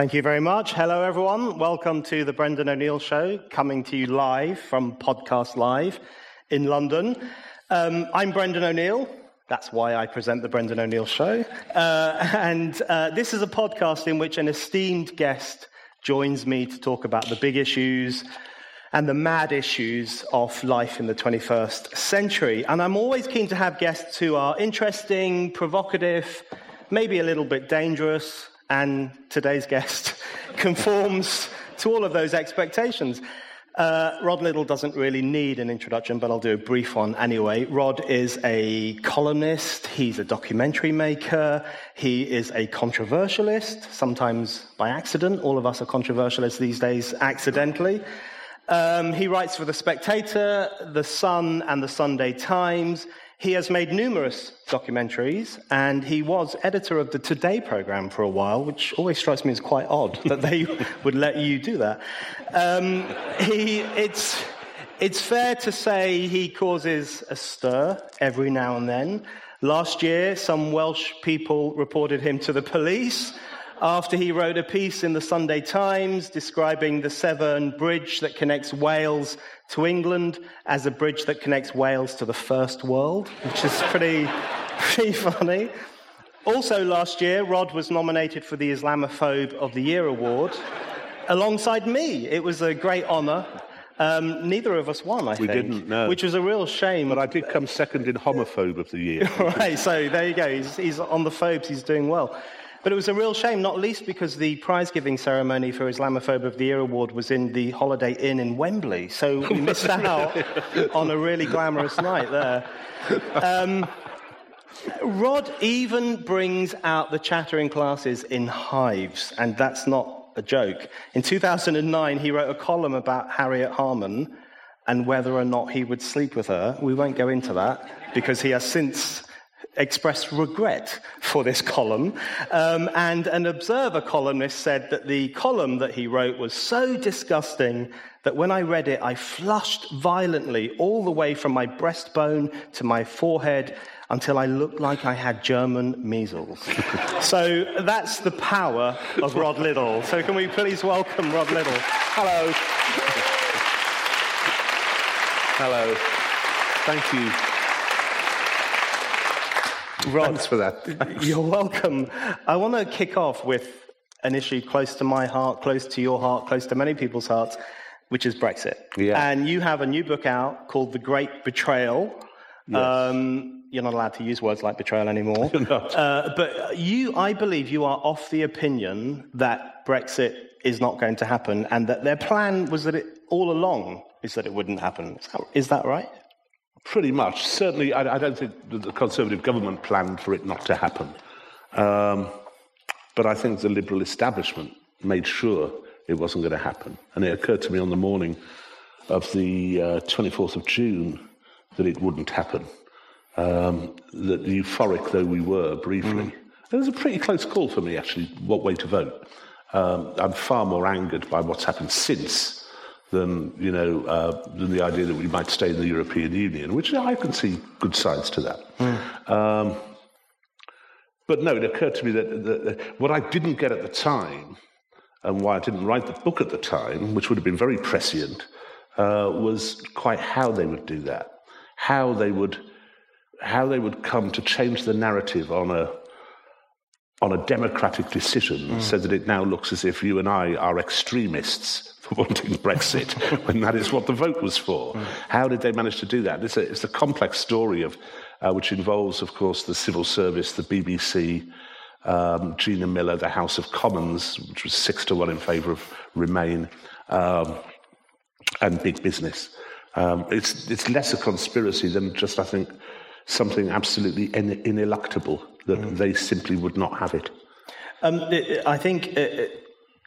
Thank you very much. Hello, everyone. Welcome to the Brendan O'Neill Show, coming to you live from Podcast Live in London. Um, I'm Brendan O'Neill. That's why I present the Brendan O'Neill Show. Uh, and uh, this is a podcast in which an esteemed guest joins me to talk about the big issues and the mad issues of life in the 21st century. And I'm always keen to have guests who are interesting, provocative, maybe a little bit dangerous, and today's guest conforms to all of those expectations. Uh, Rod Liddle doesn't really need an introduction, but I'll do a brief one anyway. Rod is a columnist, he's a documentary maker, he is a controversialist, sometimes by accident. All of us are controversialists these days, accidentally. Um, he writes for The Spectator, The Sun, and The Sunday Times. He has made numerous documentaries, and he was editor of the Today program for a while, which always strikes me as quite odd that they would let you do that. Um, he, it's, it's fair to say he causes a stir every now and then. Last year, some Welsh people reported him to the police after he wrote a piece in the Sunday Times describing the Severn Bridge that connects Wales to England as a bridge that connects Wales to the first world, which is pretty, pretty funny. Also, last year, Rod was nominated for the Islamophobe of the Year award alongside me. It was a great honour. Um, neither of us won, I we think. We didn't, no. Which was a real shame. But I did come second in Homophobe of the Year. right, so there you go. He's, he's on the phobes, he's doing well. But it was a real shame, not least because the prize giving ceremony for Islamophobe of the Year award was in the Holiday Inn in Wembley. So we missed out on a really glamorous night there. Um, Rod even brings out the chattering classes in hives, and that's not a joke. In 2009, he wrote a column about Harriet Harman and whether or not he would sleep with her. We won't go into that because he has since expressed regret for this column. Um, and an Observer columnist said that the column that he wrote was so disgusting that when I read it, I flushed violently all the way from my breastbone to my forehead until I looked like I had German measles. so that's the power of Rod Liddle. So can we please welcome Rod Liddle? Hello. Hello. Thank you. Thanks for that. You're welcome. I want to kick off with an issue close to my heart, close to your heart, close to many people's hearts, which is Brexit. Yeah. And you have a new book out called The Great Betrayal. Yes. Um, you're not allowed to use words like betrayal anymore. Uh, but you, I believe, you are off the opinion that Brexit is not going to happen, and that their plan was that it all along is that it wouldn't happen. Is that, is that right? Pretty much. Certainly, I, I, don't think that the Conservative government planned for it not to happen. Um, but I think the Liberal establishment made sure it wasn't going to happen. And it occurred to me on the morning of the uh, 24th of June that it wouldn't happen. Um, that euphoric though we were briefly, mm. it was a pretty close call for me, actually, what way to vote. Um, I'm far more angered by what's happened since than you know uh, than the idea that we might stay in the European Union, which I can see good sides to that. Mm. Um, but no, it occurred to me that, that, that, what I didn't get at the time, and why I didn't write the book at the time, which would have been very prescient, uh, was quite how they would do that, how they would how they would come to change the narrative on a on a democratic decision mm. so that it now looks as if you and I are extremists wanting Brexit when that is what the vote was for. Mm. How did they manage to do that? It's a, it's a complex story of, uh, which involves, of course, the civil service, the BBC, um, Gina Miller, the House of Commons, which was six to one in favour of Remain, um, and big business. Um, it's, it's less a conspiracy than just, I think, something absolutely in, ineluctable that mm. they simply would not have it. Um, I think uh, uh,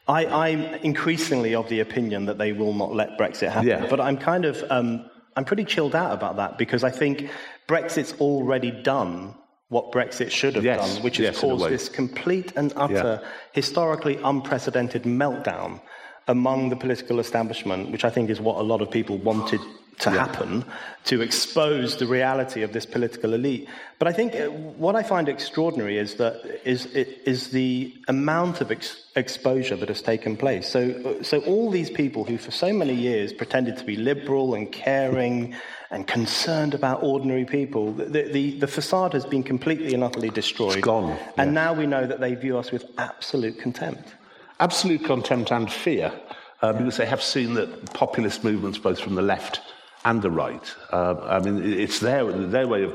I, am increasingly of the opinion that they will not let Brexit happen. Yeah. But I'm kind of um, I'm pretty chilled out about that because I think Brexit's already done what Brexit should have yes. done, which has yes, caused this complete and utter, yeah. historically unprecedented meltdown among the political establishment, which I think is what a lot of people wanted to yeah. happen to expose the reality of this political elite. But I think uh, what I find extraordinary is that is is the amount of ex- exposure that has taken place. So so all these people who for so many years pretended to be liberal and caring and concerned about ordinary people, the the, the facade has been completely and utterly destroyed. It's gone. And now we know that they view us with absolute contempt. Absolute contempt and fear. Uh, because they have seen that populist movements, both from the left and the right. Uh, I mean, it's their, their way of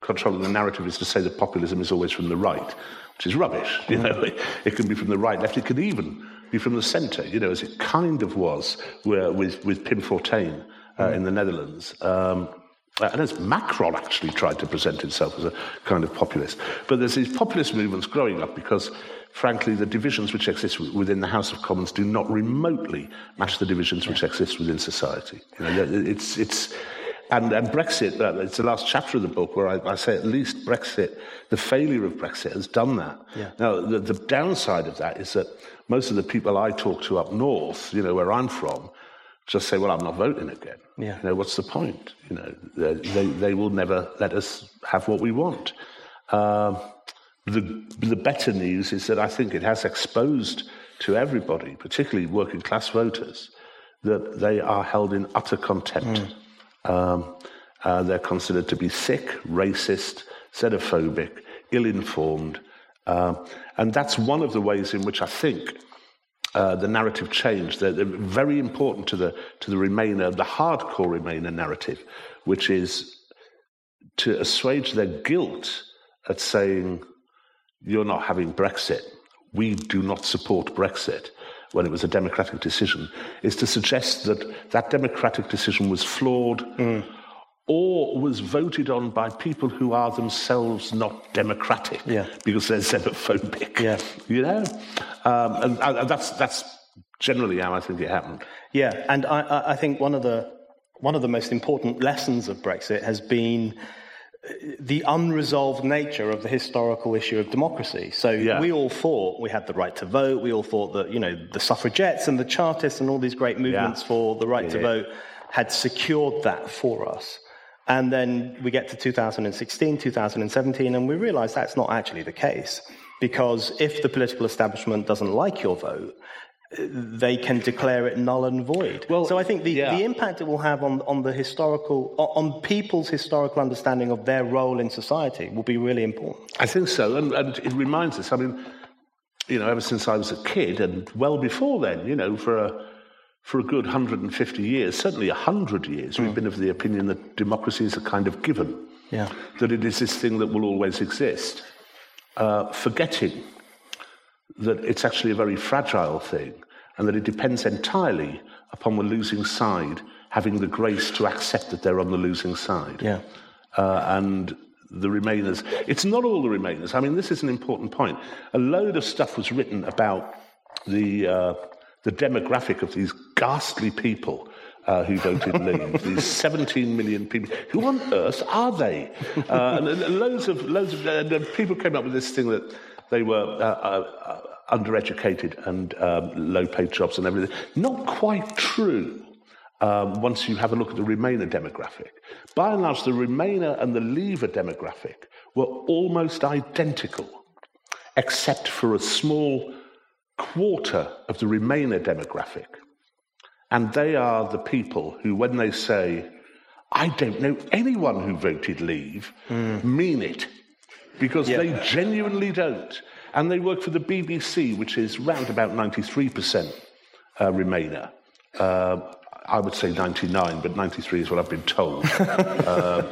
controlling the narrative is to say that populism is always from the right, which is rubbish. You know, it, it can be from the right, left. It can even be from the centre. You know, as it kind of was with with Pim Fortuyn uh, mm. in the Netherlands. Um, and as Macron actually tried to present himself as a kind of populist. But there's these populist movements growing up because frankly, the divisions which exist within the House of Commons do not remotely match the divisions which exist within society. You know, it's, it's, and, and Brexit, uh, it's the last chapter of the book where I, I, say at least Brexit, the failure of Brexit has done that. Yeah. Now, the, the downside of that is that most of the people I talk to up north, you know, where I'm from, just say, well, I'm not voting again. Yeah. You know, what's the point? You know, they, they will never let us have what we want. Uh, the, the better news is that I think it has exposed to everybody, particularly working class voters, that they are held in utter contempt. Mm. Um, uh, they're considered to be sick, racist, xenophobic, ill informed. Um, and that's one of the ways in which I think uh, the narrative changed. They're, they're, very important to the, to the Remainer, the hardcore Remainer narrative, which is to assuage their guilt at saying, you're not having Brexit. We do not support Brexit when it was a democratic decision, is to suggest that that democratic decision was flawed mm. or was voted on by people who are themselves not democratic yeah. because they're xenophobic. Yeah. You know? Um, and, and, that's, that's generally how I think it happened. Yeah, and I, I think one of the one of the most important lessons of Brexit has been the unresolved nature of the historical issue of democracy. So yeah. we all thought we had the right to vote. We all thought that, you know, the suffragettes and the chartists and all these great movements yeah. for the right yeah. to vote had secured that for us. And then we get to 2016, 2017, and we realize that's not actually the case. Because if the political establishment doesn't like your vote, they can declare it null and void. Well, so I think the, yeah. the impact it will have on, on the historical, on people's historical understanding of their role in society will be really important. I think so, and, and it reminds us. I mean, you know, ever since I was a kid, and well before then, you know, for a for a good 150 years, certainly 100 years, mm. we've been of the opinion that democracy is a kind of given. Yeah. That it is this thing that will always exist. Uh, forgetting that it's actually a very fragile thing and that it depends entirely upon the losing side having the grace to accept that they're on the losing side. Yeah. Uh, and the Remainers, it's not all the Remainers. I mean, this is an important point. A load of stuff was written about the, uh, the demographic of these ghastly people uh, who voted Leave. These 17 million people. Who on earth are they? Uh, and loads of loads of uh, people came up with this thing that they were uh, uh, undereducated and um, low paid jobs and everything. Not quite true. Um, once you have a look at the Remainer demographic. By and large, the Remainer and the Leaver demographic were almost identical, except for a small quarter of the Remainer demographic. And they are the people who, when they say, I don't know anyone who voted Leave, mm. mean it. Because yeah. they genuinely don't. And they work for the BBC, which is round about 93% uh, Remainer. Uh, I would say 99, but 93 is what I've been told. uh,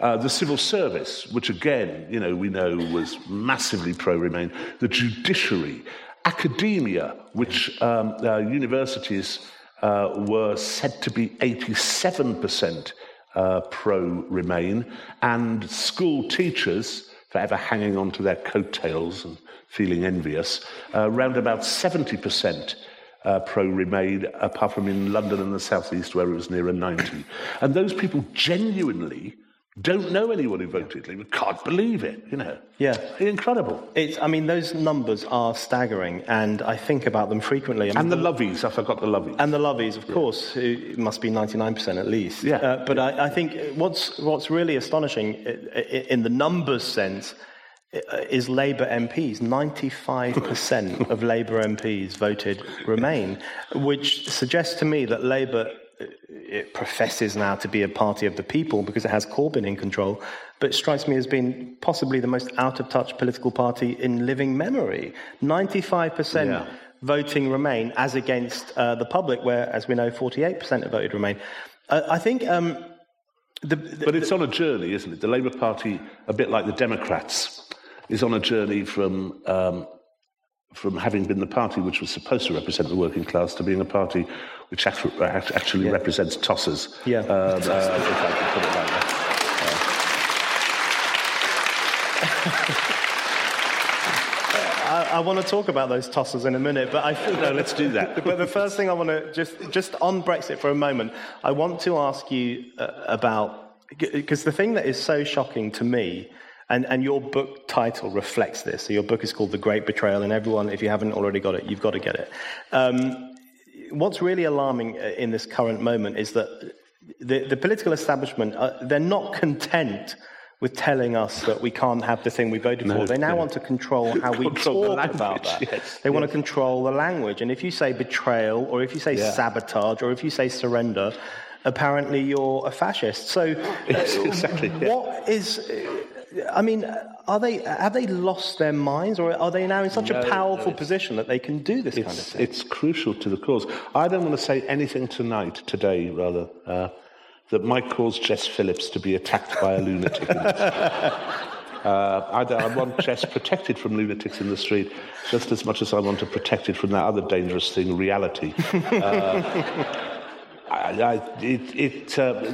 Uh, the civil service, which again, you know, we know was massively pro-Remain. The judiciary, academia, which um, uh, universities uh, were said to be 87% uh, pro-Remain, and school teachers, forever hanging on to their coattails and feeling envious, uh, around about 70% uh, pro Remain, apart from in London and the southeast where it was nearer 90. And those people genuinely don't know anyone who voted Labour, can't believe it, you know. Yeah. Incredible. It's, I mean, those numbers are staggering, and I think about them frequently. I mean, and the Loveys, I forgot the Loveys. And the Loveys, of yeah. course, it must be 99% at least. Yeah. Uh, but I, I, think what's, what's really astonishing in the numbers sense is Labour MPs. 95% of Labour MPs voted Remain, which suggests to me that Labour uh, it professes now to be a party of the people because it has Corbyn in control, but it strikes me as being possibly the most out of touch political party in living memory. 95% yeah. voting Remain as against uh, the public, where, as we know, 48% have voted Remain. Uh, I think. Um, the, the, but it's on a journey, isn't it? The Labour Party, a bit like the Democrats, is on a journey from um, from having been the party which was supposed to represent the working class to being a party which actually yeah. represents tossers. Yeah. Um, uh, if I could put it like that. I, I, want to talk about those tossers in a minute, but I think no, let's do that. but the first thing I want to just just on Brexit for a moment, I want to ask you uh, about because the thing that is so shocking to me and, and your book title reflects this. So your book is called The Great Betrayal, and everyone, if you haven't already got it, you've got to get it. Um, what's really alarming uh, in this current moment is that the, the political establishment, uh, they're not content with telling us that we can't have the thing we voted no, for. They now no. want to control how we control talk about that. Yes, they yes. want to control the language. And if you say betrayal, or if you say yeah. sabotage, or if you say surrender, apparently you're a fascist. So, yes, exactly, yeah. what is I mean, are they, have they lost their minds, or are they now in such no, a powerful no, position that they can do this kind of thing? It's crucial to the cause. I don't want to say anything tonight, today rather, uh, that might cause Jess Phillips to be attacked by a lunatic. Uh, I, I, want Jess protected from lunatics in the street just as much as I want to protect it from that other dangerous thing, reality. Uh, I, I, it, it, uh,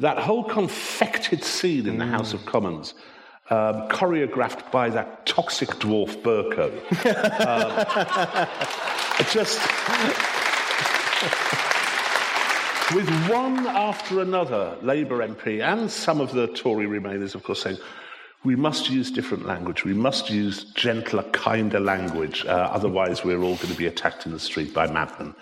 that whole confected scene in the mm. House of Commons, um, choreographed by that toxic dwarf Bercow, um, just with one after another, Labour MP and some of the Tory Remainers, of course, saying, we must use different language. We must use gentler, kinder language. Uh, otherwise, we're all going to be attacked in the street by madmen.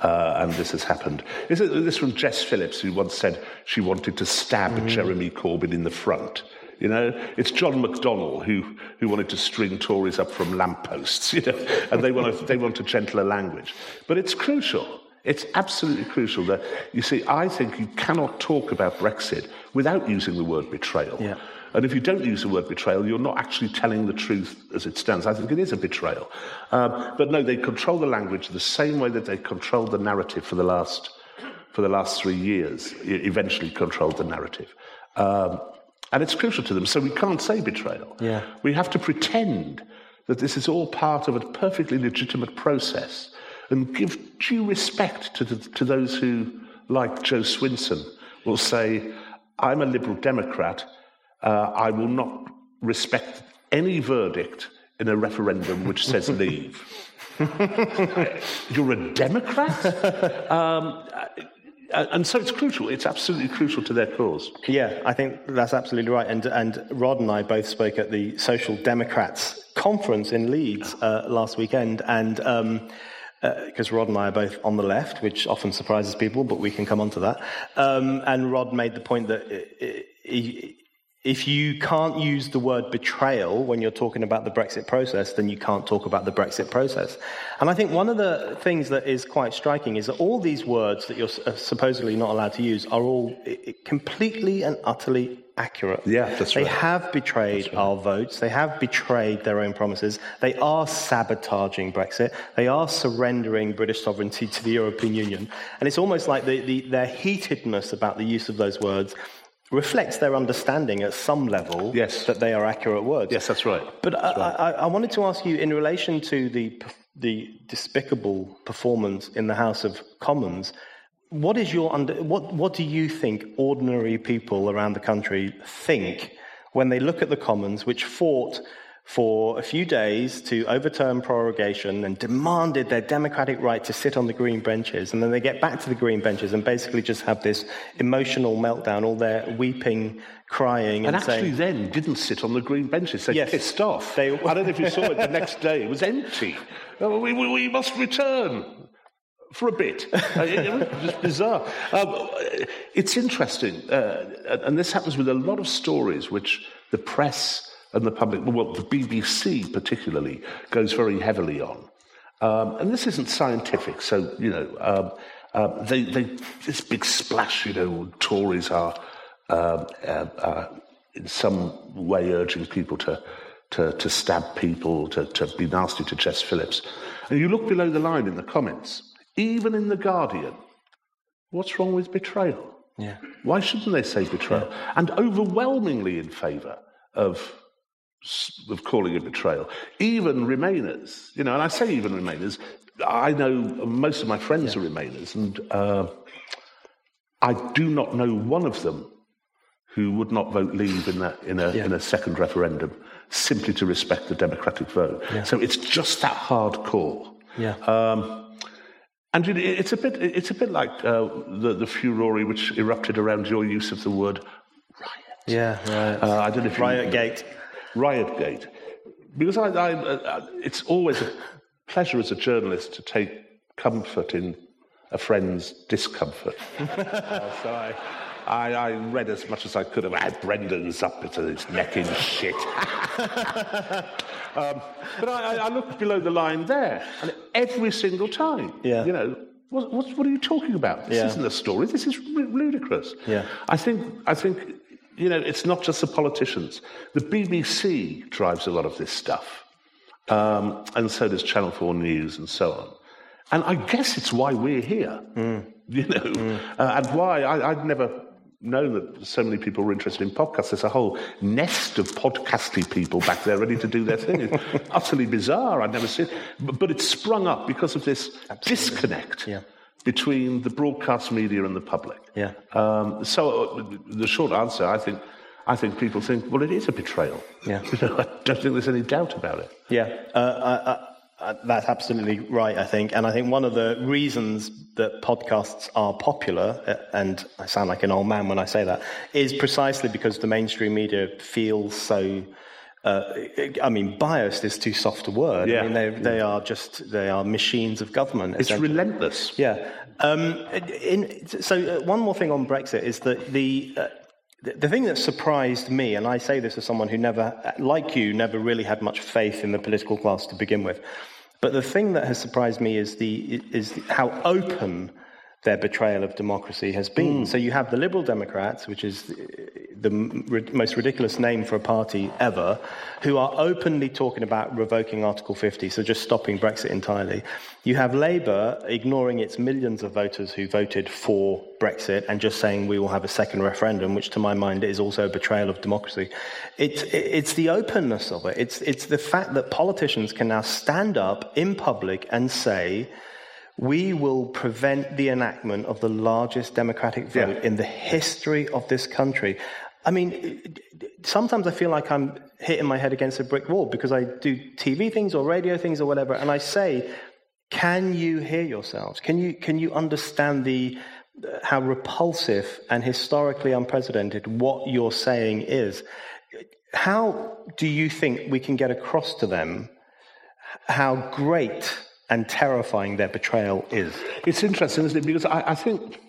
Uh, and this has happened. This is this from Jess Phillips, who once said she wanted to stab mm. Jeremy Corbyn in the front. You know, it's John McDonnell who, who wanted to string Tories up from lampposts, you know, and they want, a, they want a gentler language. But it's crucial. It's absolutely crucial that, you see, I think you cannot talk about Brexit without using the word betrayal. Yeah. And if you don't use the word betrayal, you're not actually telling the truth as it stands. I think it is a betrayal. Um, but no, they control the language the same way that they controlled the narrative for the last, for the last three years, eventually controlled the narrative. Um, and it's crucial to them. So we can't say betrayal. Yeah. We have to pretend that this is all part of a perfectly legitimate process and give due respect to, the, to those who, like Jo Swinson, will say, I'm a Liberal Democrat uh, I will not respect any verdict in a referendum which says leave. You're a Democrat? Um, uh, and so it's crucial. It's absolutely crucial to their cause. Yeah, I think that's absolutely right. And, and Rod and I both spoke at the Social Democrats conference in Leeds uh, last weekend. And because um, uh, Rod and I are both on the left, which often surprises people, but we can come on to that. Um, and Rod made the point that he, if you can't use the word betrayal when you're talking about the Brexit process, then you can't talk about the Brexit process. And I think one of the things that is quite striking is that all these words that you're uh, supposedly not allowed to use are all completely and utterly accurate. Yeah, that's they right. They have betrayed right. our votes. They have betrayed their own promises. They are sabotaging Brexit. They are surrendering British sovereignty to the European Union. And it's almost like the, the, their heatedness about the use of those words reflects their understanding at some level Yes. that they are accurate words. Yes, that's right. But I, I, I wanted to ask you in relation to the the despicable performance in the House of Commons. What is your under, what what do you think ordinary people around the country think when they look at the Commons, which fought for a few days to overturn prorogation and demanded their democratic right to sit on the green benches, and then they get back to the green benches and basically just have this emotional meltdown, all their weeping, crying, and, And actually, saying, then didn't sit on the green benches. They Yes. pissed off. They- I don't know if you saw it the next day. It was empty. Oh, we, we, we must return for a bit. Uh, it, it was just bizarre. Um, it's interesting, uh, and this happens with a lot of stories which the press and the public, well, the BBC particularly, goes very heavily on. Um, and this isn't scientific, so, you know, um, uh, they, they, this big splash, you know, Tories are um, uh, uh, in some way urging people to, to, to stab people, to, to be nasty to Jess Phillips. And you look below the line in the comments, even in The Guardian, what's wrong with betrayal? yeah, Why shouldn't they say betrayal? And overwhelmingly in favour of of calling it betrayal. Even Remainers, you know, and I say even Remainers. I know most of my friends are Remainers, and uh, I do not know one of them who would not vote Leave in a in a in a second referendum simply to respect the democratic vote. So it's just that hardcore. yeah. Um, and it, it's a bit, it's a bit like uh, the, the furore which erupted around your use of the word riot. Yeah, right. Uh, I don't know if you- Riot Gate. Riotgate. Because I, I, uh, it's always a pleasure as a journalist to take comfort in a friend's discomfort. Uh, so I, I, I read as much as I could about Brendan's up to his neck in shit. um, but I, I- looked below the line there, and every single time, Yeah. you know, what, what, what are you talking about? This Yeah. isn't a story. This is ri- ludicrous. Yeah. I think, I think, you know, it's not just the politicians. The BBC drives a lot of this stuff, um, and so does Channel 4 News and so on. And I guess it's why we're here, you know, uh, and why I, I'd never known that so many people were interested in podcasts. There's a whole nest of podcasty people back there ready to do their thing. It's utterly bizarre. I'd never seen, but, but it's sprung up because of this disconnect Yeah. Between the broadcast media and the public. Yeah. Um, so uh, the short answer, I think, I think people think, well, it is a betrayal. Yeah. You know, I don't think there's any doubt about it. Yeah, uh, I, I, I, that's absolutely right, I think. And I think one of the reasons that podcasts are popular, uh, and I sound like an old man when I say that, is precisely because the mainstream media feels so. Uh, I mean, biased is too soft a word. Yeah. I mean, they, they are just they are machines of government. It's relentless. Yeah. Um, in, so uh, one more thing on Brexit is that the. Uh, the the thing that surprised me, and I say this as someone who never, like you, never really had much faith in the political class to begin with, but the thing that has surprised me is the is how open their betrayal of democracy has been. Hmm. So you have the Liberal Democrats, which is the m- most ridiculous name for a party ever, who are openly talking about revoking Article 50, so just stopping Brexit entirely. You have Labour ignoring its millions of voters who voted for Brexit and just saying we will have a second referendum, which to my mind is also a betrayal of democracy. It's, it's the openness of it. It's, it's the fact that politicians can now stand up in public and say, we will prevent the enactment of the largest democratic vote Yeah. in the history of this country. I mean, sometimes I feel like I'm hitting my head against a brick wall because I do TV things or radio things or whatever, and I say, can you hear yourselves? Can you, can you understand the, how repulsive and historically unprecedented what you're saying is? How do you think we can get across to them how great and terrifying their betrayal is? It's interesting, isn't it? Because I, I think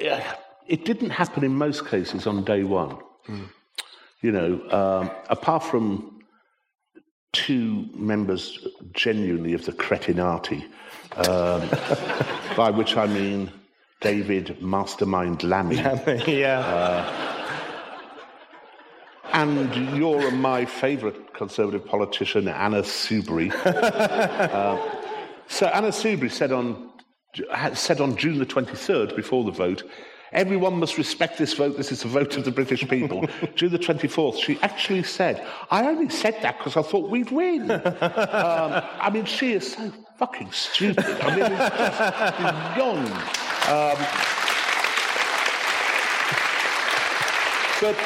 yeah, it didn't happen in most cases on day one. You know, um, apart from two members genuinely of the cretinati, um, by which I mean David Mastermind Lammy. yeah. And you're my favourite Conservative politician, Anna Soubry. Uh, so Anna Soubry said on, said on June the 23rd, before the vote, everyone must respect this vote. This is the vote of the British people. June the 24th, she actually said, I only said that because I thought we'd win. um, I mean, she is so fucking stupid. I mean, it's just beyond. Um, but,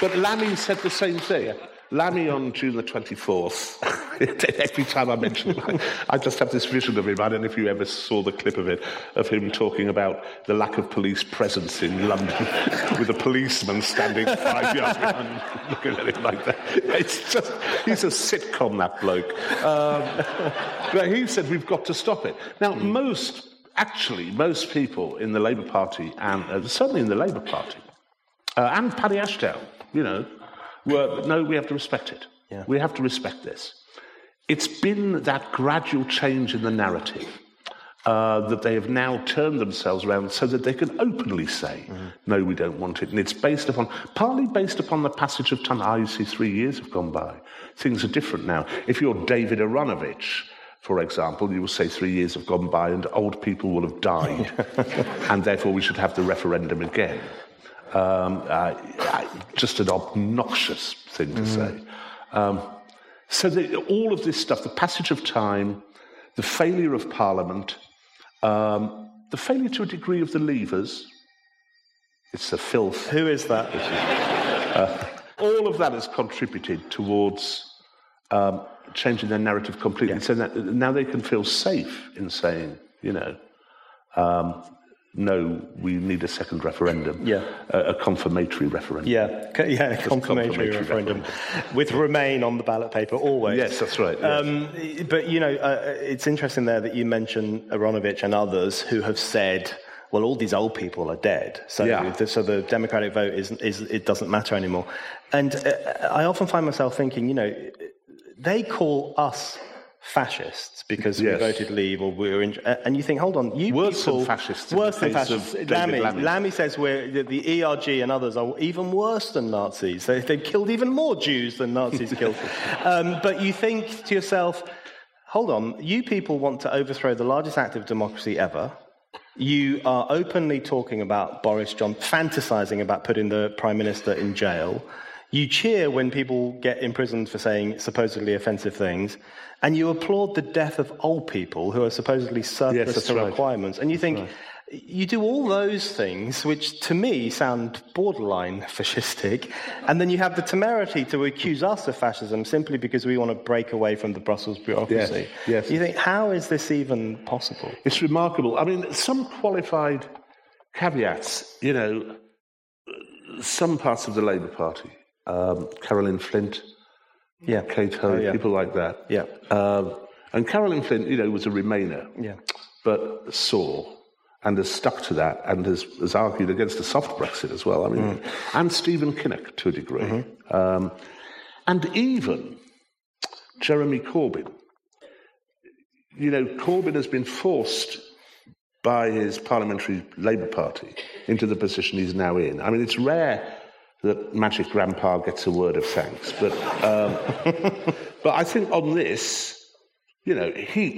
but Lammy said the same thing. Lammy on June the 24th, every time I mention it, I just have this vision of him. I don't know if you ever saw the clip of it, of him talking about the lack of police presence in London with a policeman standing five yards behind looking at him like that. It's just, he's a sitcom, that bloke. Um, but he said, we've got to stop it. Now, most, actually, most people in the Labour Party, and uh, certainly in the Labour Party, uh, and Paddy Ashdown, you know, were, no, we have to respect it. Yeah. We have to respect this. It's been that gradual change in the narrative uh, that they have now turned themselves around so that they can openly say, no, we don't want it. And it's based upon, partly based upon the passage of time. Ah, you see, three years have gone by. Things are different now. If you're David Aaronovitch, for example, you will say three years have gone by and old people will have died, and therefore we should have the referendum again. Um, uh, uh, just an obnoxious thing to say. Um, so the, all of this stuff, the passage of time, the failure of Parliament, um, the failure to a degree of the levers, it's the filth. Who is that? All of that has contributed towards um, changing their narrative completely. So that now they can feel safe in saying, you know, um, no, we need a second referendum, Yeah. a, a confirmatory referendum. Yeah, yeah, confirmatory, confirmatory referendum with Remain on the ballot paper always. Yes, that's right, yes. Um, but you know, uh, it's interesting there that you mention Aaronovitch and others who have said, "Well, all these old people are dead, so Yeah. the, so the Democratic vote is, is it doesn't matter anymore." And uh, I often find myself thinking, you know, they call us fascists because Yes. we voted leave or we were in, uh, and you think hold on you Worse than people, fascists worse than fascists Lammy. Lammy says we're, the, the ERG and others are even worse than Nazis. They, they've killed even more Jews than Nazis killed. Um, but you think to yourself, hold on, you people want to overthrow the largest act of democracy ever. You are openly talking about Boris Johnson, fantasizing about putting the Prime Minister in jail. You cheer when people get imprisoned for saying supposedly offensive things. And you applaud the death of old people who are supposedly surplus that's to right. requirements. And you think, you do all those things, which to me sound borderline fascistic, and then you have the temerity to accuse us of fascism simply because we want to break away from the Brussels bureaucracy. yes. You think, how is this even possible? It's remarkable. I mean, some qualified caveats, you know, some parts of the Labour Party, um, Caroline Flint, Yeah. Kate Hoey, Oh, yeah. people like that. Yeah. Um, and Caroline Flint, you know, was a Remainer, Yeah. but saw and has stuck to that and has, has argued against a soft Brexit as well. I mean, Mm. and Stephen Kinnock to a degree. Mm-hmm. Um, and even Jeremy Corbyn. You know, Corbyn has been forced by his parliamentary Labour Party into the position he's now in. I mean, it's rare that Magic Grandpa gets a word of thanks, but um, but I think on this, you know, he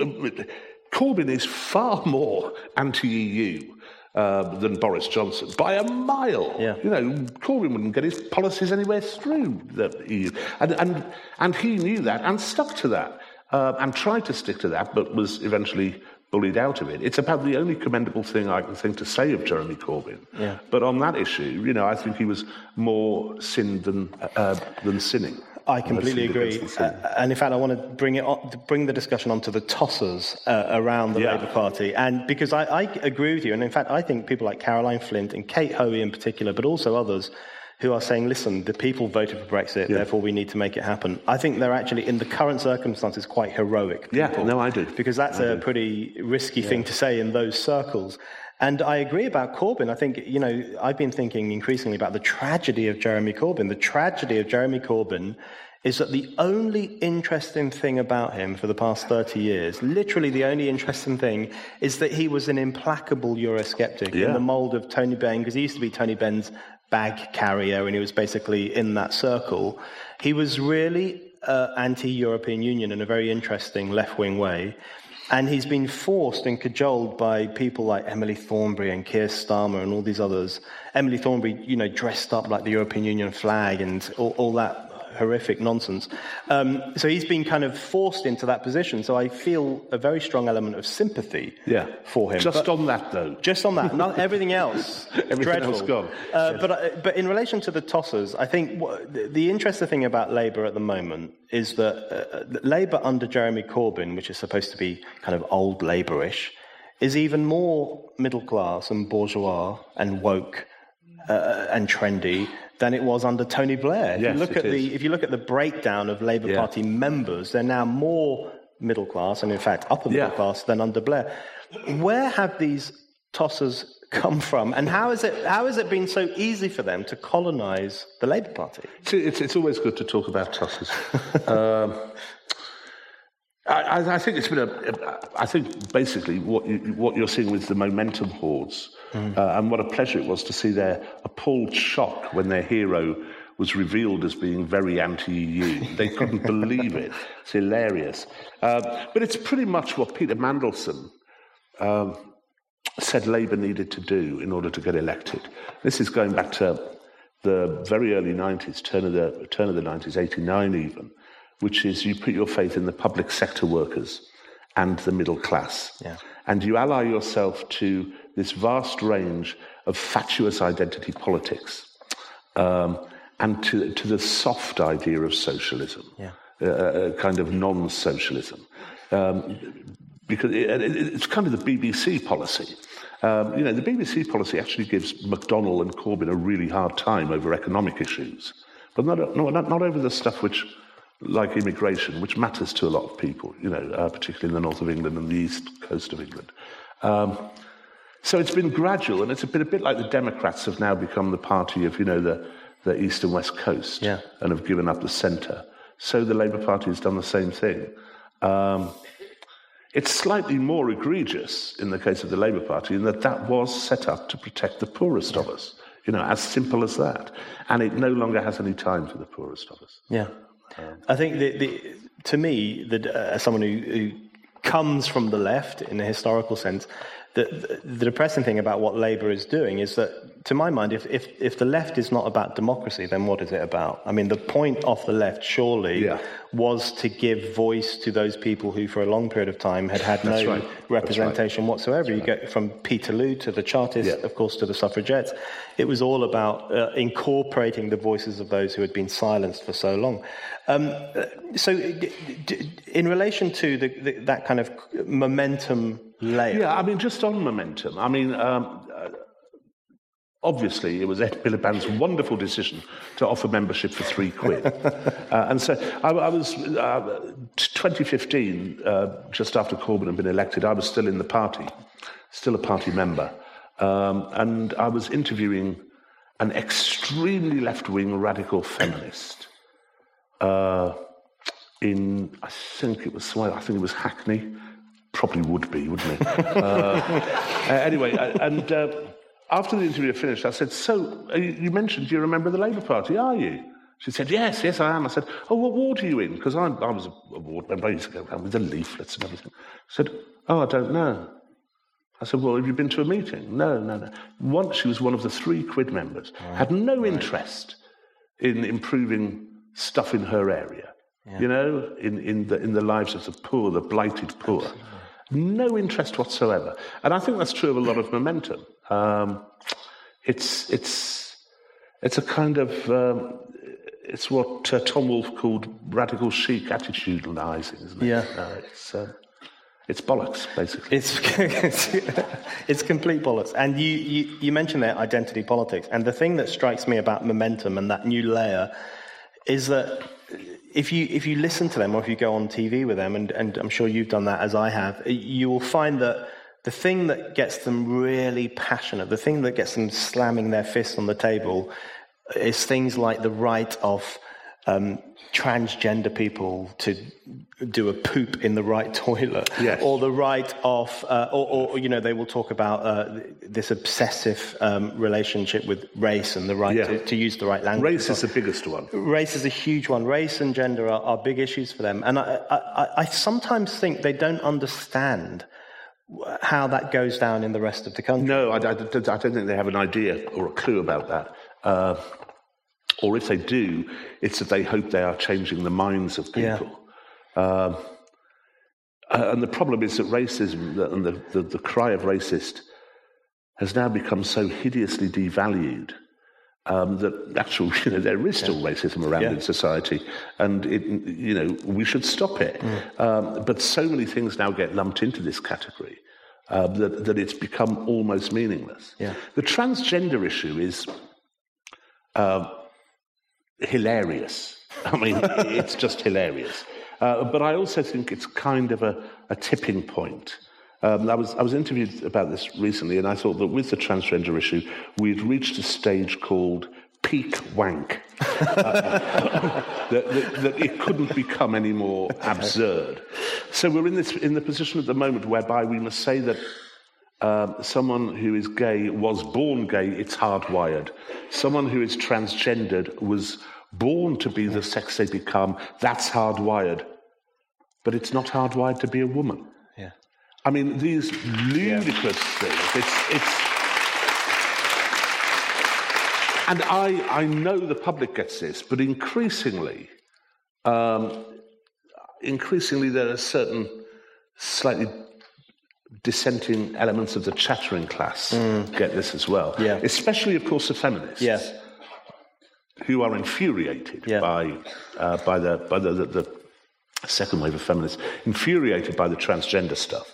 Corbyn is far more anti-EU. Uh, than Boris Johnson by a mile. Yeah. You know, Corbyn wouldn't get his policies anywhere through the EU, and and and he knew that and stuck to that uh, and tried to stick to that, but was eventually bullied out of it. It's about the only commendable thing I can think to say of Jeremy Corbyn. Yeah. But on that issue, you know, I think he was more sinned than uh, than sinning. I completely agree. against the sin. Uh, and in fact, I want to bring it on, bring the discussion onto the tossers uh, around the Yeah. Labour Party. And because I, I agree with you, and in fact, I think people like Caroline Flint and Kate Hoey in particular, but also others who are saying, listen, the people voted for Brexit, therefore we need to make it happen. I think they're actually, in the current circumstances, quite heroic. Yeah, no, I do. Because that's a pretty risky thing to say in those circles. And I agree about Corbyn. I think, you know, I've been thinking increasingly about the tragedy of Jeremy Corbyn. The tragedy of Jeremy Corbyn is that the only interesting thing about him for the past 30 years, literally the only interesting thing, is that he was an implacable Eurosceptic in the mold of Tony Benn, because he used to be Tony Benn's bag carrier and he was basically in that circle. He was really uh, anti European Union in a very interesting left wing way. And he's been forced and cajoled by people like Emily Thornberry and Keir Starmer and all these others. Emily Thornberry, you know, dressed up like the European Union flag and all, all that horrific nonsense. Um, so he's been kind of forced into that position. So I feel a very strong element of sympathy yeah. for him. Just but on that, though. Just on that. Not everything else. everything dreadful. else gone. Uh, yes. but, uh, but in relation to the tossers, I think what, the, the interesting thing about Labour at the moment is that uh, Labour under Jeremy Corbyn, which is supposed to be kind of old Labourish, is even more middle class and bourgeois and woke uh, and trendy than it was under Tony Blair. If yes, you look at is. the if you look at the breakdown of Labour yeah. Party members, they're now more middle class and in fact upper middle yeah. class than under Blair. Where have these tossers come from, and how is it how has it been so easy for them to colonise the Labour Party? It's, it's, it's, always good to talk about tossers. um, I, I, think it's been a. I think basically what you, what you're seeing with the momentum hordes, mm. uh, and what a pleasure it was to see their appalled shock when their hero was revealed as being very anti-EU. They couldn't believe it. It's hilarious. Uh, but it's pretty much what Peter Mandelson um, said Labour needed to do in order to get elected. This is going back to the very early 90s, turn of the turn of the 90s, 89 even which is you put your faith in the public sector workers and the middle class. Yeah. And you ally yourself to this vast range of fatuous identity politics um, and to, to the soft idea of socialism, yeah. uh, uh kind of non socialism. Um, because it, it, it's kind of the BBC policy. Um, you know, the BBC policy actually gives McDonnell and Corbyn a really hard time over economic issues, but not, not, not over the stuff which like immigration, which matters to a lot of people, you know, uh, particularly in the north of England and the east coast of England. Um, so it's been gradual, and it's been a bit like the Democrats have now become the party of, you know, the, the east and west coast yeah. and have given up the centre. So the Labour Party has done the same thing. Um, it's slightly more egregious in the case of the Labour Party in that that was set up to protect the poorest of us. You know, as simple as that. And it no longer has any time for the poorest of us. Yeah. I think the, the, to me, the, uh, as someone who, who comes from the left in a historical sense, the, the, depressing thing about what Labour is doing is that, to my mind, if, if, if the left is not about democracy, then what is it about? I mean, the point of the left, surely, yeah. was to give voice to those people who, for a long period of time, had had no right. representation right. whatsoever. You get from Peterloo to the Chartists, yeah. of course, to the suffragettes. It was all about uh, incorporating the voices of those who had been silenced for so long. Um, so, d- d- in relation to the, the, that kind of momentum layer. Yeah, I mean, just on momentum. I mean, um, uh, obviously, it was Ed Miliband's wonderful decision to offer membership for three quid. uh, and so I, I was, uh, 2015, uh, just after Corbyn had been elected, I was still in the party, still a party member. Um, and I was interviewing an extremely left wing radical feminist. Uh, in, I think it was, I think it was Hackney, probably would be, wouldn't it? uh, anyway, uh, and uh, after the interview finished, I said, "So uh, you mentioned you remember the Labour Party, are you?" She said, "Yes, yes, I am." I said, "Oh, what ward are you in?" Because I, I was a ward member. I used to go around with the leaflets and everything. I said, "Oh, I don't know." I said, "Well, have you been to a meeting?" No, no, no. Once she was one of the three quid members, right. had no right. interest in improving stuff in her area. Yeah. You know, in, in, the, in the lives of the poor, the blighted poor. Absolutely. No interest whatsoever. And I think that's true of a lot of momentum. Um, it's, it's, it's a kind of, um, it's what uh, Tom Wolfe called radical chic attitudinalizing, isn't it? Yeah. Uh, it's, uh, it's bollocks, basically. It's, it's complete bollocks. And you, you, you mentioned there identity politics. And the thing that strikes me about momentum and that new layer is that if you if you listen to them or if you go on TV with them, and, and I'm sure you've done that as I have, you will find that the thing that gets them really passionate, the thing that gets them slamming their fists on the table, is things like the right of um, transgender people to do a poop in the right toilet, Yes. or the right of, uh, or, or you know, they will talk about uh, this obsessive um, relationship with race and the right Yeah. to, to use the right language. Race is the biggest one. Race is a huge one. Race and gender are, are big issues for them, and I, I, I- sometimes think they don't understand how that goes down in the rest of the country. No, I, I- I don't think they have an idea or a clue about that. Uh, or if they do, it's that they hope they are changing the minds of Yeah. people. Um, uh, and the problem is that racism and the, the, the cry of racist has now become so hideously devalued um, that actually, you know, there is still racism around Yeah. in society, and it, you know, we should stop it. Mm. Um, but so many things now get lumped into this category uh, that, that it's become almost meaningless. Yeah. The transgender issue is uh, hilarious. I mean, it's just hilarious. Uh, but I also think it's kind of a, a tipping point. Um, I, was, I was interviewed about this recently, and I thought that with the transgender issue, we'd reached a stage called peak wank. Uh, that, that, that it couldn't become any more absurd. So we're in, this, in the position at the moment whereby we must say that um, someone who is gay was born gay, it's hardwired. Someone who is transgendered was born to be the sex they become, that's hardwired. But it's not hardwired to be a woman. Yeah. I mean, these ludicrous things. It's, it's, and I, I know the public gets this, but increasingly, um, increasingly there are certain slightly dissenting elements of the chattering class get this as well. Yeah. Especially, of course, the feminists Yeah. who are infuriated Yeah. by, uh, by, the, by the, the, the second wave of feminists, infuriated by the transgender stuff.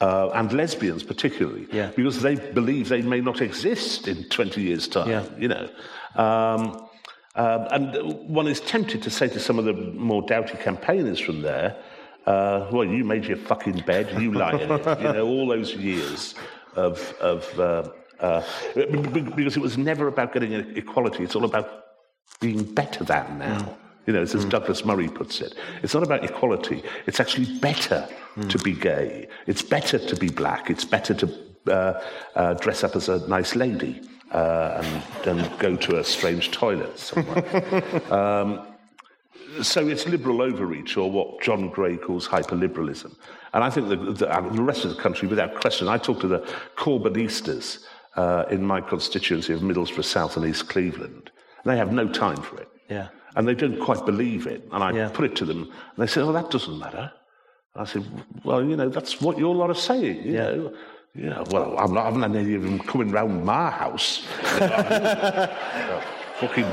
Uh, and lesbians particularly, Yeah. because they believe they may not exist in 20 years' time, Yeah. you know. Um, um, and one is tempted to say to some of the more doughty campaigners from there, uh, well, you made your fucking bed, you lie in it. You know, all those years of, of uh, uh, because it was never about getting equality, it's all about being better than now. You know, as Douglas Murray puts it, it's not about equality. It's actually better to be gay. It's better to be black. It's better to uh, uh, dress up as a nice lady uh, and, and go to a strange toilet somewhere. um, so it's liberal overreach, or what John Gray calls hyperliberalism. And I think the, the, and the rest of the country, without question, I talk to the Corbynistas uh, in my constituency of Middlesbrough South and East Cleveland, and they have no time for it. Yeah. And they don't quite believe it. And I Yeah. put it to them, and they say, oh, that doesn't matter. And I said, well, you know, that's what your lot are saying, you Yeah. know. Yeah, well, I'm not, had any of them coming round my house. fucking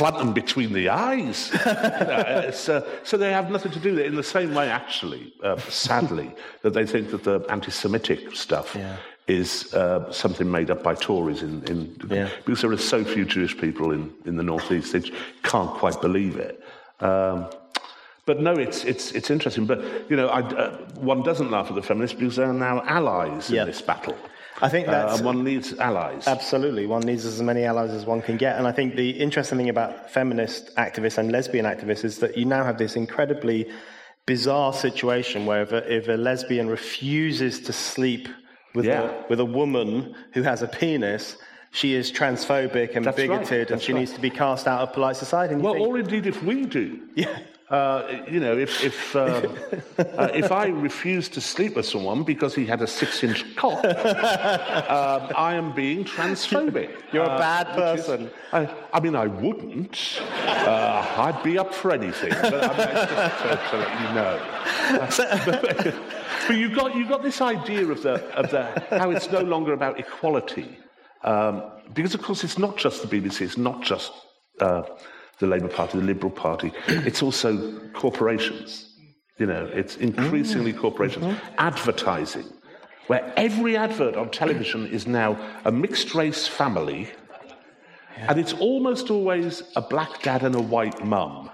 plant them between the eyes. Uh, so they have nothing to do with it in the same way, actually, uh, sadly, that they think that the anti Semitic stuff Yeah. is uh, something made up by Tories in, in Yeah. because there are so few Jewish people in, in the northeast, they can't quite believe it. Um, but no, it's, it's, it's interesting. But, you know, I, uh, one doesn't laugh at the feminists because they are now allies Yeah. in this battle. I think Uh, that's and one needs allies. Absolutely. One needs as many allies as one can get. And I think the interesting thing about feminist activists and lesbian activists is that you now have this incredibly bizarre situation where if a, if a lesbian refuses to sleep with, Yeah. a, with a woman who has a penis, she is transphobic and That's right. bigoted and she right. needs to be cast out of polite society. And Well, think, or indeed, if we do. yeah. Uh, you know, if if, uh, uh, if I refuse to sleep with someone because he had a six-inch cock, um, I am being transphobic. You're a Uh, bad which is- person. I, I mean, I wouldn't. Uh, I'd be up for anything. But I mean, just to, to let you know. but, but you got you got this idea of the of the how it's no longer about equality, um, because of course it's not just the BBC, it's not just uh, the Labour Party, the Liberal Party, it's also corporations. You know, it's increasingly corporations, advertising, where every advert on television is now a mixed race family, and it's almost always a black dad and a white mum.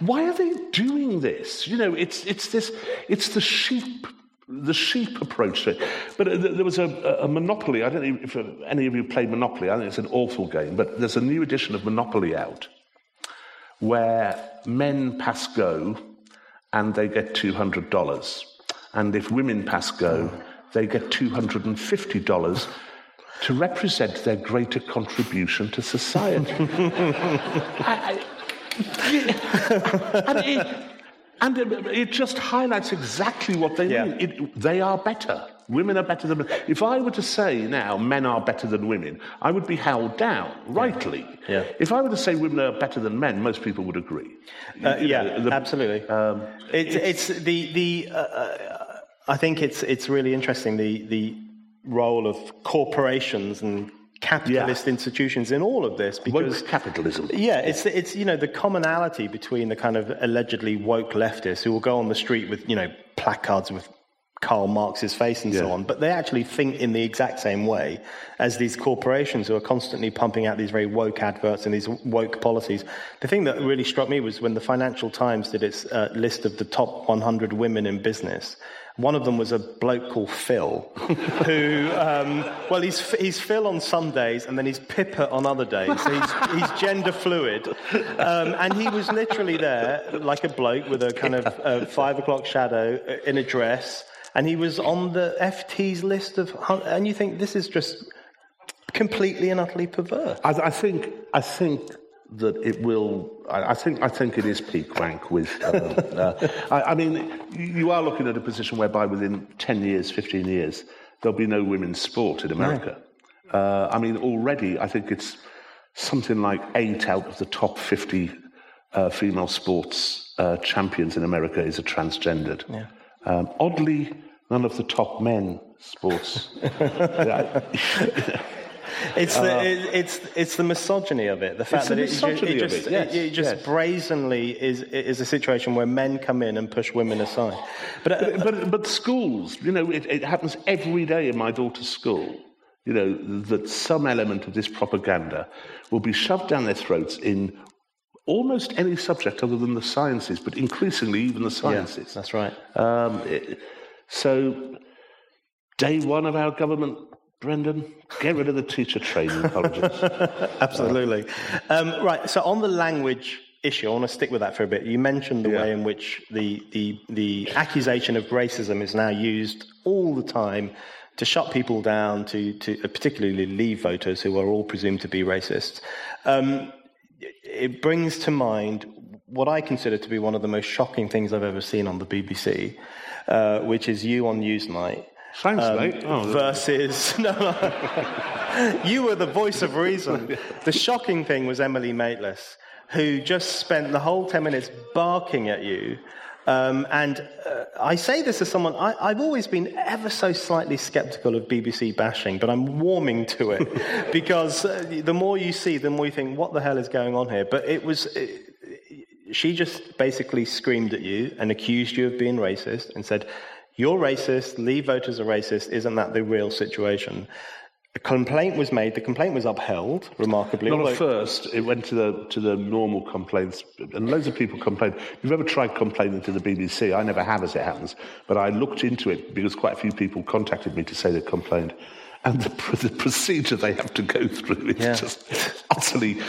Why are they doing this? You know, it's it's this it's the sheep the sheep approach to it. But uh, there was a, a Monopoly. I don't know if any of you played Monopoly. I think it's an awful game. But there's a new edition of Monopoly out, where men pass go and they get $200. And if women pass go, they get $250 to represent their greater contribution to society. I, I, and, it, and it, it, just highlights exactly what they yeah. mean. It, they are better. Women are better than men. If I were to say now men are better than women, I would be held down, rightly. Yeah. If I were to say women are better than men, most people would agree. Uh, yeah, know, the, absolutely. Um, it's, it's, it's, the, the uh, I think it's, it's really interesting the, the role of corporations and capitalist yeah. institutions in all of this because woke capitalism. Yeah, it's it's you know the commonality between the kind of allegedly woke leftists who will go on the street with you know placards with Karl Marx's face and yeah. so on, but they actually think in the exact same way as these corporations who are constantly pumping out these very woke adverts and these woke policies. The thing that really struck me was when the Financial Times did its uh, list of the top 100 women in business. One of them was a bloke called Phil, who, um, well, he's, he's Phil on some days and then he's Pippa on other days. So he's, he's gender fluid. Um, and he was literally there like a bloke with a kind of five o'clock shadow in a dress. And he was on the FT's list of, and you think this is just completely and utterly perverse. I, I think, I think that it will. I, think. I think it is peak rank with. Um, uh, I, I, mean, you are looking at a position whereby within ten years, fifteen years, there'll be no women's sport in America. No. Uh, I mean, already, I think it's something like eight out of the top fifty uh, female sports uh, champions in America is a transgendered. Yeah. Um, oddly, none of the top men sports. It's the, uh, it, it's, it's the misogyny of it. The fact that it, it, just, it, yes, it just yes. brazenly is, is a situation where men come in and push women aside. But, uh, but, but, but, schools, you know, it, happens every day in my daughter's school, you know, that some element of this propaganda will be shoved down their throats in almost any subject other than the sciences, but increasingly even the sciences. Yeah, that's right. Um, so, day one of our government Brendan, get rid of the teacher training colleges. Absolutely. Um, right, so on the language issue, I want to stick with that for a bit. You mentioned the yeah. way in which the, the, the accusation of racism is now used all the time to shut people down, to, to uh, particularly leave voters who are all presumed to be racists. Um, it brings to mind what I consider to be one of the most shocking things I've ever seen on the BBC, uh, which is you on Newsnight Thanks, um, mate. Oh, versus, no, you were the voice of reason. The shocking thing was Emily Maitlis, who just spent the whole 10 minutes barking at you. Um, and uh, I say this as someone, I, have always been ever so slightly skeptical of BBC bashing, but I'm warming to it because uh, the more you see, the more you think, what the hell is going on here? But it was, it, she just basically screamed at you and accused you of being racist and said, you're racist, leave voters are racist, isn't that the real situation? A complaint was made. The complaint was upheld, remarkably. Not at first. It went to the to the normal complaints, and loads of people complained. You've ever tried complaining to the BBC? I never have, as it happens. But I looked into it because quite a few people contacted me to say they complained and the, the, procedure they have to go through is yeah. just utterly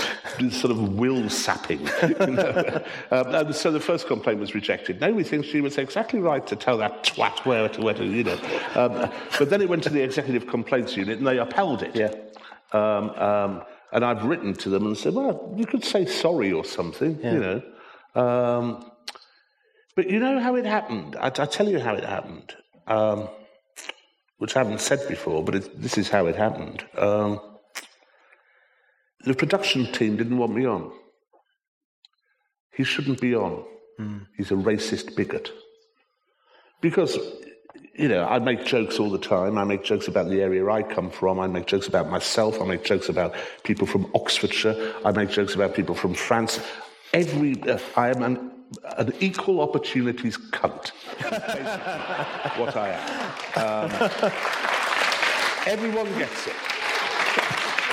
sort of will sapping. You know? um, and so the first complaint was rejected. Now we think she was exactly right to tell that twat where to, where to you know. Um, but then it went to the executive complaints unit and they upheld it. Yeah. Um, um and I've written to them and said, well, you could say sorry or something, yeah. you know. Um, but you know how it happened? I, I tell you how it happened. Which I haven't said before, but it, this is how it happened. Um, the production team didn't want me on. He shouldn't be on. Mm. He's a racist bigot. Because, you know, I make jokes all the time. I make jokes about the area I come from. I make jokes about myself. I make jokes about people from Oxfordshire. I make jokes about people from France. Every, uh, I am an an equal opportunities cunt. what I am. Um, everyone gets it.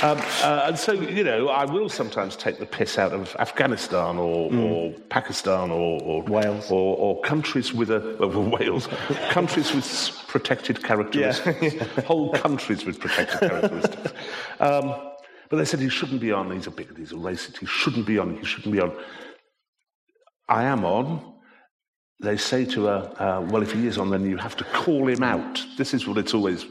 Um, uh, and so, you know, I will sometimes take the piss out of Afghanistan or, mm. or Pakistan or, or, Wales or, or, countries with a well, Wales, countries with protected characteristics, yeah. whole countries with protected characteristics. Um, but they said he shouldn't be on. He's a bigot. He's a racist. He shouldn't be on. He shouldn't be on. I am on, they say to her, uh, well, if he is on, then you have to call him out. This is what it's always,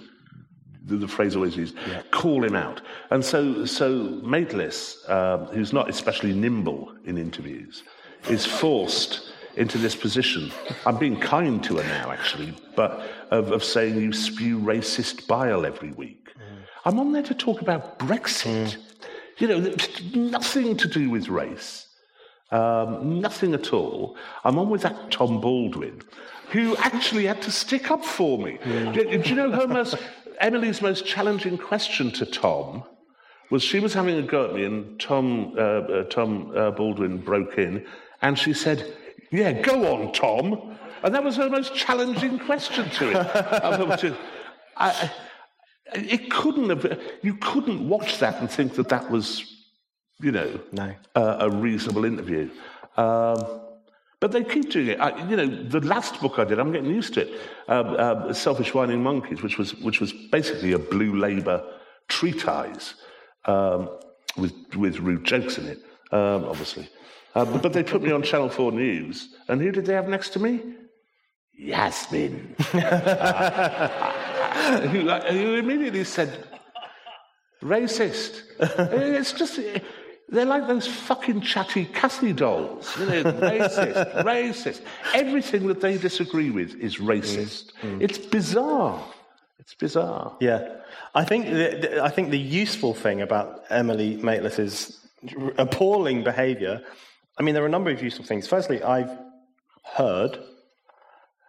the, the phrase always used, yeah. call him out. And so, so Maitlis, um, who's not especially nimble in interviews, is forced into this position. I'm being kind to her now, actually, but of, of saying you spew racist bile every week. Mm. I'm on there to talk about Brexit. Mm. You know, nothing to do with race. Um, nothing at all. I'm on with that Tom Baldwin, who actually had to stick up for me. Mm. Do, do, you know her most, Emily's most challenging question to Tom was she was having a go at me, and Tom, uh, uh, Tom uh, Baldwin broke in, and she said, "Yeah, go on, Tom." And that was her most challenging question to him. I, it couldn't have. You couldn't watch that and think that that was you know, no. uh, a reasonable interview. Um, but they keep doing it. I, you know, the last book I did, I'm getting used to it. Um, um, Selfish Whining Monkeys, which was which was basically a blue Labour treatise um, with with rude jokes in it, um, obviously. Uh, but, but, they put me on Channel Four News, and who did they have next to me? Yasmin, uh, who, who immediately said, "Racist." it's just they're like those fucking chatty Cathy dolls. You know, racist, racist. Everything that they disagree with is racist. Mm, mm. It's bizarre. It's bizarre. Yeah. I think the, I think the useful thing about Emily Maitlis's appalling behaviour, I mean, there are a number of useful things. Firstly, I've heard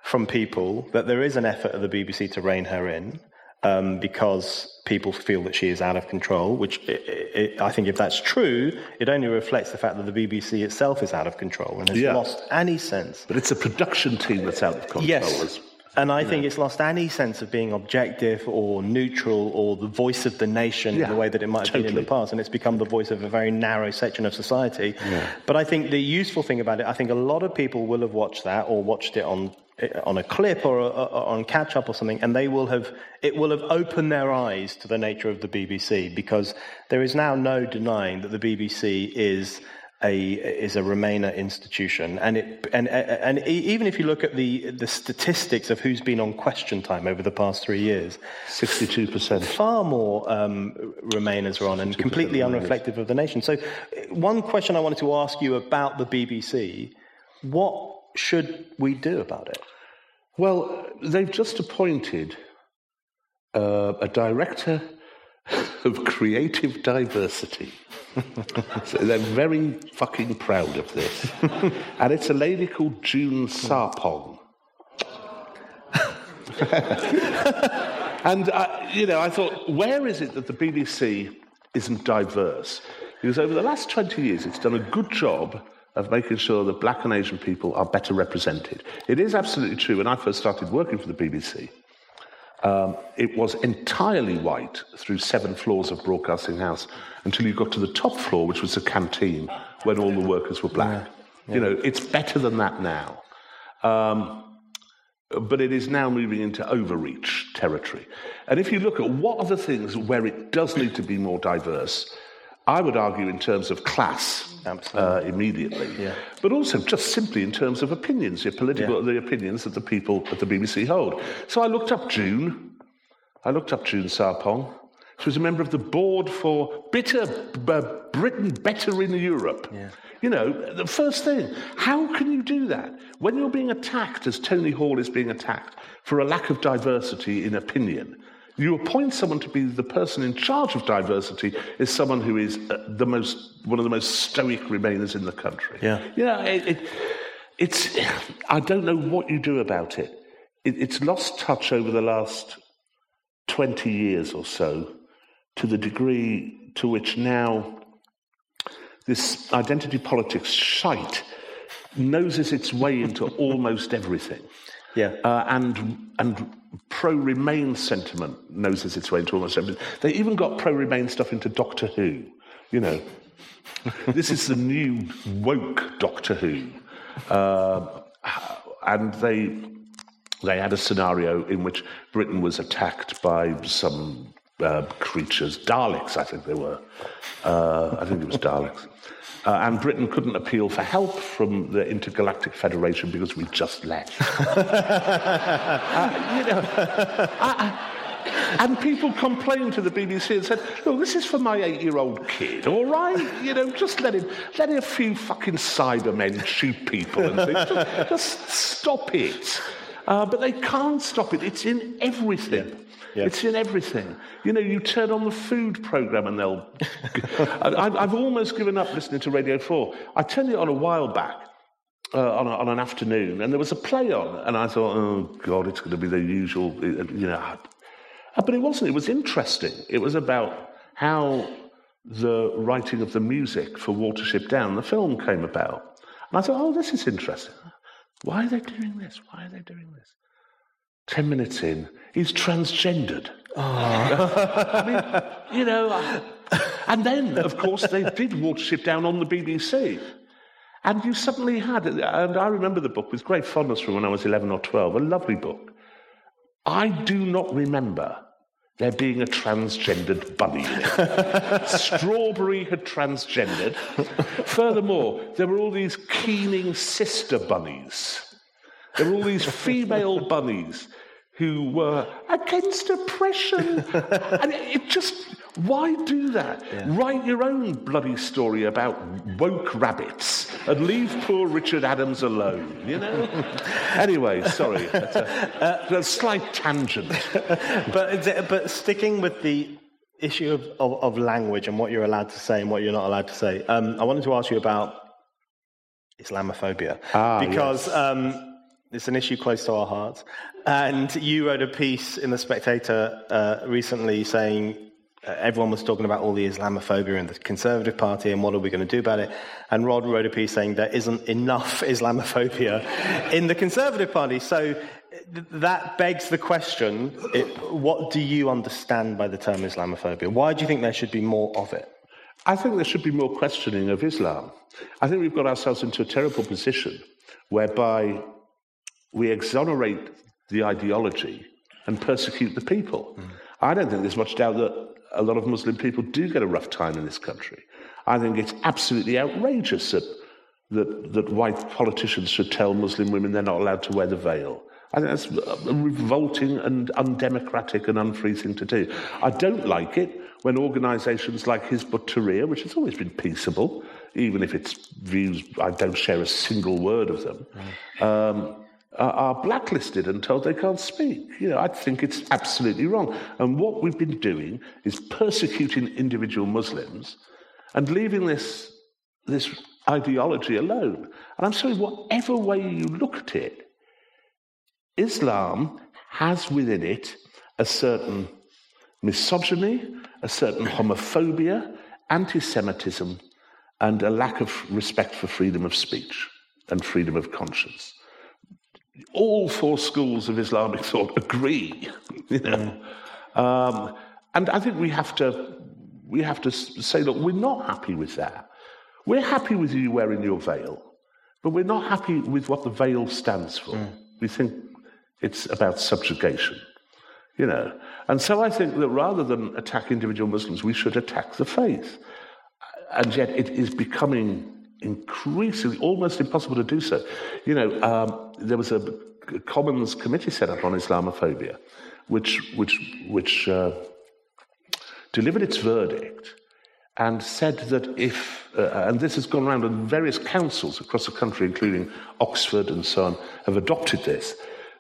from people that there is an effort of the BBC to rein her in um, because people feel that she is out of control, which it, it, I think if that's true, it only reflects the fact that the BBC itself is out of control and has yeah. lost any sense. But it's a production team that's out of control. Yes. And I think it's lost any sense of being objective or neutral or the voice of the nation yeah, in the way that it might have totally. been in the past. And it's become the voice of a very narrow section of society. Yeah. But I think the useful thing about it, I think a lot of people will have watched that or watched it on Eh, on a clip or, a, on catch up or something, and they will have it will have opened their eyes to the nature of the BBC because there is now no denying that the BBC is a is a Remainer institution, and it and and even if you look at the the statistics of who's been on Question Time over the past three years, sixty two percent, far more um, Remainers are on, and completely unreflective of the nation. So, eh, one question I wanted to ask you about the BBC: what should we do about it? Well, they've just appointed uh, a director of creative diversity. so they're very fucking proud of this. and it's a lady called June Sarpong. and, uh, you know, I thought, where is it that the BBC isn't diverse? Because over the last 20 years, it's done a good job of making sure that black and Asian people are better represented. It is absolutely true. When I first started working for the BBC, um, it was entirely white through seven floors of Broadcasting House until you got to the top floor, which was the canteen, when all the workers were black. Yeah. Yeah. You know, it's better than that now. Um, but it is now moving into overreach territory. And if you look at what are the things where it does need to be more diverse, I would argue in terms of class uh, immediately, yeah. but also just simply in terms of opinions, your political, yeah. the opinions that the people at the BBC hold. So I looked up June. I looked up June Sarpong. She was a member of the board for Bitter, uh, Britain Better in Europe. Yeah. You know, the first thing, how can you do that when you're being attacked, as Tony Hall is being attacked, for a lack of diversity in opinion? You appoint someone to be the person in charge of diversity is someone who is uh, the most one of the most stoic remainers in the country. Yeah, yeah. It, it, it's I don't know what you do about it. it. It's lost touch over the last twenty years or so, to the degree to which now this identity politics shite noses its way into almost everything. Yeah. Uh, and and pro Remain sentiment noses its way into almost everything. They even got pro Remain stuff into Doctor Who. You know, this is the new woke Doctor Who, uh, and they they had a scenario in which Britain was attacked by some uh, creatures, Daleks, I think they were. Uh, I think it was Daleks. Uh, and Britain couldn't appeal for help from the Intergalactic Federation because we just left. uh, you know, I, and people complained to the BBC and said, "Oh, this is for my eight-year-old kid, all right? You know, just let him, let a few fucking Cybermen shoot people and things. Just, just stop it." Uh, but they can't stop it. It's in everything. Yeah. Yeah. It's in everything. You know, you turn on the food program and they'll. I, have almost given up listening to Radio 4. I turned it on a while back. Uh, on, a, on, an afternoon, and there was a play on, and I thought, oh God, it's going to be the usual, you know. But it wasn't. It was interesting. It was about how the writing of the music for Watership Down, the film, came about. And I thought, oh, this is interesting. Why are they doing this? Why are they doing this? Ten minutes in, he's transgendered. Oh. I mean, you know, and then, of course, they did Watership Down on the BBC. And you suddenly had, and I remember the book with great fondness from when I was 11 or 12, a lovely book. I do not remember there being a transgendered bunny. Strawberry had transgendered. Furthermore, there were all these keening sister bunnies. There were all these female bunnies who were against oppression. and it just, why do that? Yeah. Write your own bloody story about woke rabbits and leave poor Richard Adams alone, you know? anyway, sorry. That's a, uh, a slight tangent. but, but sticking with the issue of, of, of, language and what you're allowed to say and what you're not allowed to say, um, I wanted to ask you about Islamophobia. Ah, because yes. um, it's an issue close to our hearts. And you wrote a piece in The Spectator uh, recently saying uh, everyone was talking about all the Islamophobia in the Conservative Party and what are we going to do about it. And Rod wrote a piece saying there isn't enough Islamophobia in the Conservative Party. So th- that begs the question it, what do you understand by the term Islamophobia? Why do you think there should be more of it? I think there should be more questioning of Islam. I think we've got ourselves into a terrible position whereby we exonerate the ideology and persecute the people. Mm. I don't think there's much doubt that a lot of Muslim people do get a rough time in this country. I think it's absolutely outrageous that, that, that white politicians should tell Muslim women they're not allowed to wear the veil. I think that's a revolting and undemocratic and unfree thing to do. I don't like it when organisations like Hizb ut-Tahrir, which has always been peaceable, even if its views, I don't share a single word of them, mm. um, are blacklisted and told they can't speak. You know, I think it's absolutely wrong. And what we've been doing is persecuting individual Muslims and leaving this, this ideology alone. And I'm sorry, whatever way you look at it, Islam has within it a certain misogyny, a certain homophobia, anti Semitism, and a lack of respect for freedom of speech and freedom of conscience all four schools of Islamic thought agree. You know? Mm. Um, and I think we have to we have to say, look, we're not happy with that. We're happy with you wearing your veil, but we're not happy with what the veil stands for. Mm. We think it's about subjugation, you know. And so I think that rather than attack individual Muslims, we should attack the faith. And yet it is becoming increasingly almost impossible to do so. You know, um, there was a Commons committee set up on Islamophobia, which which which uh, delivered its verdict and said that if uh, and this has gone around and various councils across the country, including Oxford and so on, have adopted this.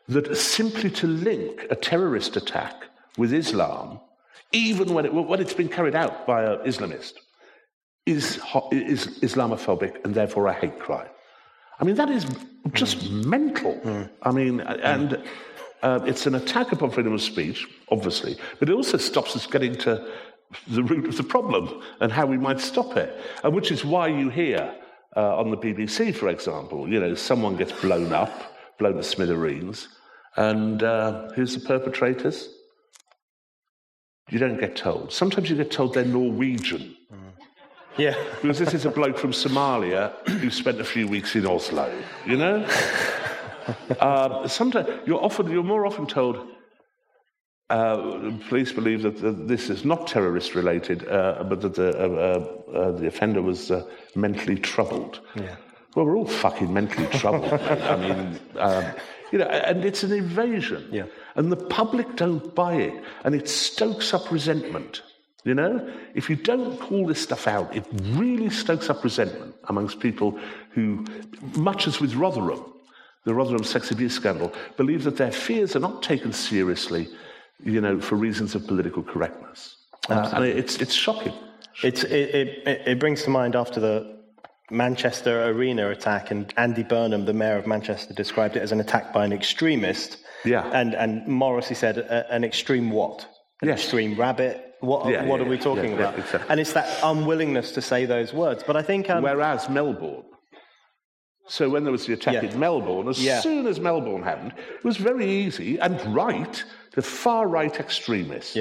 That simply to link a terrorist attack with Islam, even when, it, when it's been carried out by an Islamist, is, is Islamophobic and therefore a hate crime. I mean, that is just mm. mental. Mm. I mean, and uh, it's an attack upon freedom of speech, obviously, but it also stops us getting to the root of the problem and how we might stop it. And which is why you hear uh, on the BBC, for example, you know, someone gets blown up, blown to smithereens, and uh, who's the perpetrators? You don't get told. Sometimes you get told they're Norwegian. Yeah. Because this is a bloke from Somalia who spent a few weeks in Oslo, you know? uh, sometimes you're often, you're more often told, uh, police believe that this is not terrorist related, uh, but that the, uh, uh, the offender was uh, mentally troubled. Yeah. Well, we're all fucking mentally troubled. I mean, um, you know, and it's an invasion. Yeah. And the public don't buy it, and it stokes up resentment. You know, if you don't call this stuff out, it really stokes up resentment amongst people who, much as with Rotherham, the Rotherham sex abuse scandal, believe that their fears are not taken seriously, you know, for reasons of political correctness. Uh, and it's, it's shocking. It's, it, it, it brings to mind after the Manchester Arena attack, and Andy Burnham, the mayor of Manchester, described it as an attack by an extremist. Yeah. And, and Morrissey said, an extreme what? An Yes. extreme rabbit? What, Yeah, what yeah, are we talking yeah, about? exactly. And it's that unwillingness to say those words. But I think. Um, Whereas Melbourne, so when there was the attack in Melbourne, as soon as Melbourne happened, it was very easy and right to far right extremists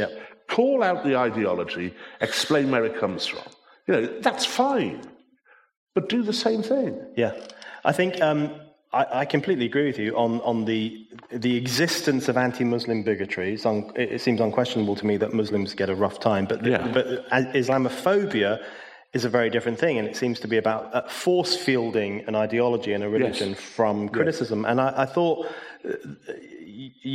call out the ideology, explain where it comes from. You know, that's fine, but do the same thing. Yeah, I think um, I, I completely agree with you on, on the the existence of anti-Muslim bigotry. It's un, it, it seems unquestionable to me that Muslims get a rough time, but the, Yeah. but uh, Islamophobia is a very different thing, and it seems to be about uh, force fielding an ideology and a religion from criticism. And I, I thought. uh,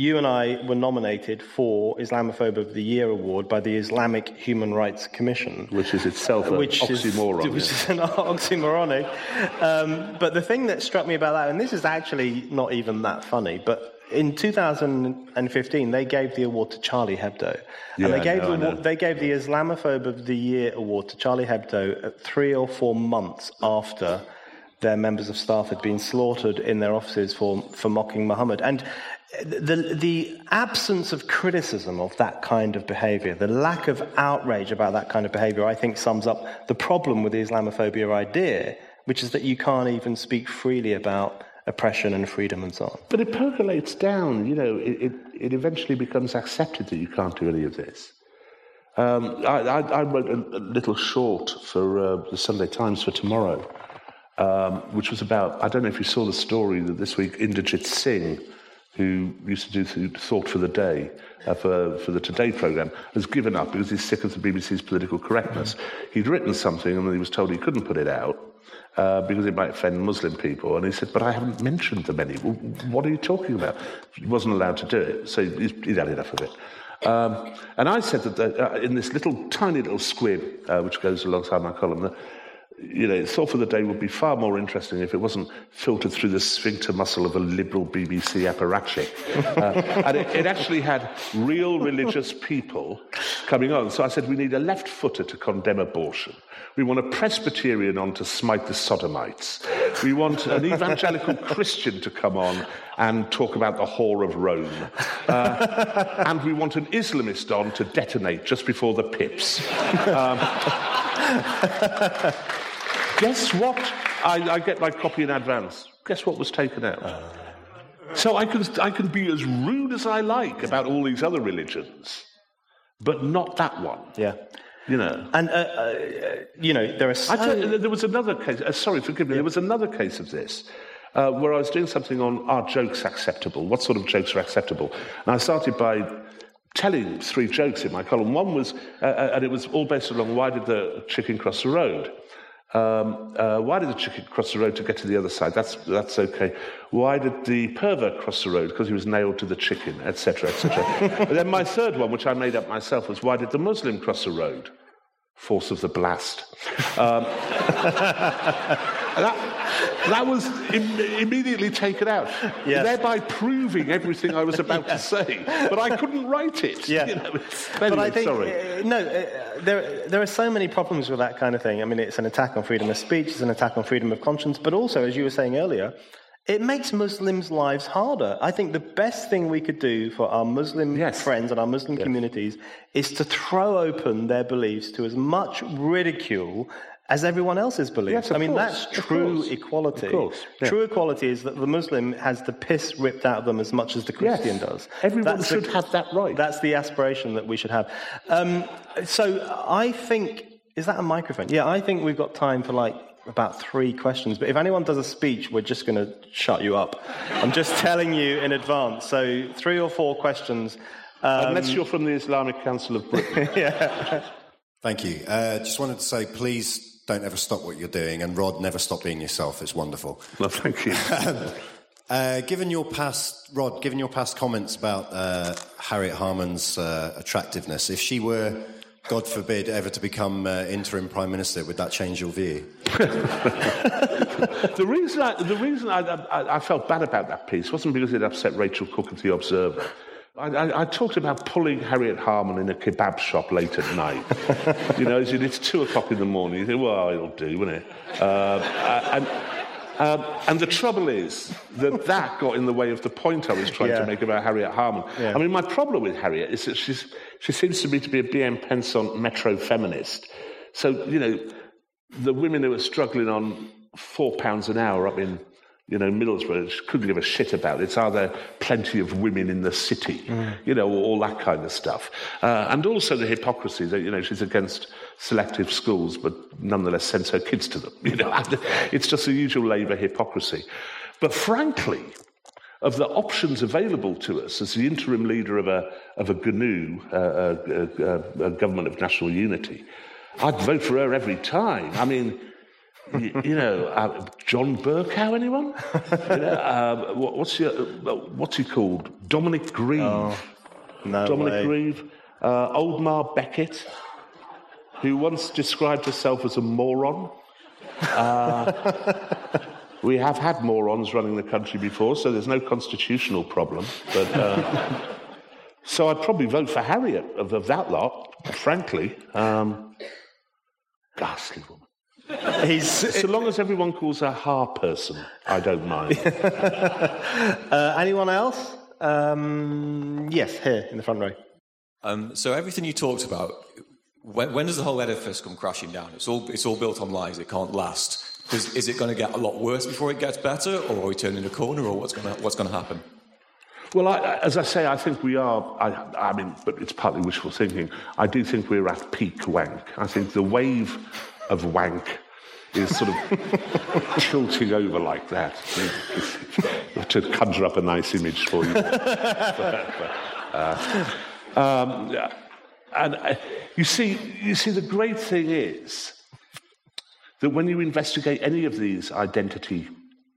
You and I were nominated for Islamophobe of the Year award by the Islamic Human Rights Commission, Which is itself an which oxymoron. Is, which yeah. is an oxymoronic. Um, but the thing that struck me about that, and this is actually not even that funny, but in 2015 they gave the award to Charlie Hebdo, Yeah, and they gave the I know. award, they gave the Islamophobe of the Year award to Charlie Hebdo three or four months after their members of staff had been slaughtered in their offices for, for mocking Muhammad. And the, the absence of criticism of that kind of behavior, the lack of outrage about that kind of behavior, I think sums up the problem with the Islamophobia idea, which is that you can't even speak freely about oppression and freedom and so on. But it percolates down, you know, it, it, it eventually becomes accepted that you can't do any of this. Um, I, I, I wrote a, a little short for uh, the Sunday Times for tomorrow, um, which was about, I don't know if you saw the story that this week Indarjit Singh, who used to do Thought for the Day uh, for, for the Today programme, has given up because he's sick of the BBC's political correctness. He'd written something and then he was told he couldn't put it out uh, because it might offend Muslim people. And he said, But I haven't mentioned them any. What are you talking about? He wasn't allowed to do it, so he'd had enough of it. Um, and I said that uh, in this little, tiny little squib, uh, which goes alongside my column, that you know, Thought for the Day would be far more interesting if it wasn't filtered through the sphincter muscle of a liberal BBC apparatchik. Uh, and it, it actually had real religious people coming on. So I said, we need a left footer to condemn abortion. We want a Presbyterian on to smite the sodomites. We want an evangelical Christian to come on and talk about the whore of Rome. Uh, and we want an Islamist on to detonate just before the pips. Guess what? I, I get my copy in advance. Guess what was taken out? So I can, I can be as rude as I like about all these other religions, but not that one. Yeah. You know. And, uh, uh, you know, there are so... You, there was another case. Uh, sorry, forgive me. There was another case of this uh, where I was doing something on are jokes acceptable? What sort of jokes are acceptable? And I started by telling three jokes in my column. One was, uh, uh, and it was all based along why did the chicken cross the road? Um, uh, why did the chicken cross the road to get to the other side? That's, that's okay. Why did the pervert cross the road? Because he was nailed to the chicken, etc., etc. and then my third one, which I made up myself, was why did the Muslim cross the road? Force of the blast. Um, that, that was Im- immediately taken out, Yes. thereby proving everything I was about to say. But I couldn't write it. Yeah. You know. but Anyway, I think uh, no, uh, there there are so many problems with that kind of thing. I mean, it's an attack on freedom of speech, it's an attack on freedom of conscience, but also, as you were saying earlier, it makes Muslims' lives harder. I think the best thing we could do for our Muslim Yes. friends and our Muslim communities is to throw open their beliefs to as much ridicule as everyone else's beliefs. Yes, of I mean, course, that's of true course, equality. of course, yeah. True equality is that the Muslim has the piss ripped out of them as much as the Yes. Christian does. Everyone That's should the- have that right. that's the aspiration that we should have. Um, so I think, is that a microphone? Yeah, I think we've got time for like about three questions. But if anyone does a speech, we're just going to shut you up. I'm just telling you in advance. So three or four questions. Um, Unless you're from the Islamic Council of Britain. yeah. Thank you. Uh, just wanted to say, please don't ever stop what you're doing, and Rod, never stop being yourself. It's wonderful. Well, thank you. uh, given your past, Rod, given your past comments about uh, Harriet Harman's uh, attractiveness, if she were God forbid, ever to become uh, interim prime minister, would that change your view? the reason, I, the reason I, I, I, felt bad about that piece wasn't because it upset Rachel Cooke of The Observer. I, talked about pulling Harriet Harman in a kebab shop late at night. you know, it's two o'clock in the morning. You think, well, it'll do, won't it? Uh, and, um, and the trouble is that that got in the way of the point I was trying yeah. to make about Harriet Harman. Yeah. I mean, my problem with Harriet is that she's, she seems to me to be a bien pensant metro feminist. So, you know, the women who are struggling on four pounds an hour up in you know, Middlesbrough couldn't give a shit about it. Are there plenty of women in the city? Mm. You know, all that kind of stuff. Uh, and also the hypocrisy that, you know, she's against selective schools, but nonetheless sends her kids to them. You know, it's just the usual Labour hypocrisy. But frankly, of the options available to us as the interim leader of a, of a GNU, uh, a, a, a government of national unity, I'd vote for her every time. I mean, you, you know, uh, John Bercow, anyone? you know, um, what, what's, your, uh, what's he called? Dominic Grieve. Oh, no Dominic way. Grieve. Uh, Oldmar Beckett, who once described herself as a moron. Uh, we have had morons running the country before, so there's no constitutional problem. But uh, so I'd probably vote for Harriet of, of that lot, frankly. Um, ghastly woman. He's, so long as everyone calls her Har person, I don't mind. uh, anyone else? Um, yes, here in the front row. Um, so everything you talked about, when, when, does the whole edifice come crashing down? It's all, it's all built on lies. It can't last. Is, is it going to get a lot worse before it gets better, or are we turning a corner, or what's going to, what's to happen? Well, I, as I say, I think we are. I, I mean, but it's partly wishful thinking. I do think we're at peak wank. I think the wave of wank is sort of tilting over like that to conjure up a nice image for you. uh, um, and uh, you see, you see, the great thing is that when you investigate any of these identity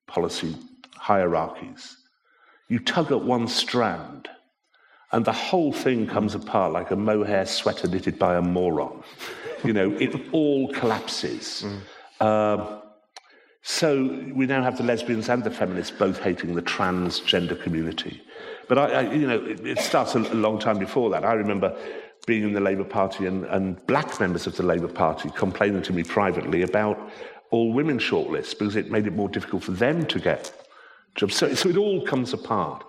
policy hierarchies, you tug at one strand and the whole thing comes apart like a mohair sweater knitted by a moron. You know, it all collapses. Mm. So we now have the lesbians and the feminists both hating the transgender community. But I, I you know, it, it starts a, a, long time before that. I remember being in the Labour Party and, and black members of the Labour Party complaining to me privately about all women shortlists because it made it more difficult for them to get jobs. So, so it all comes apart.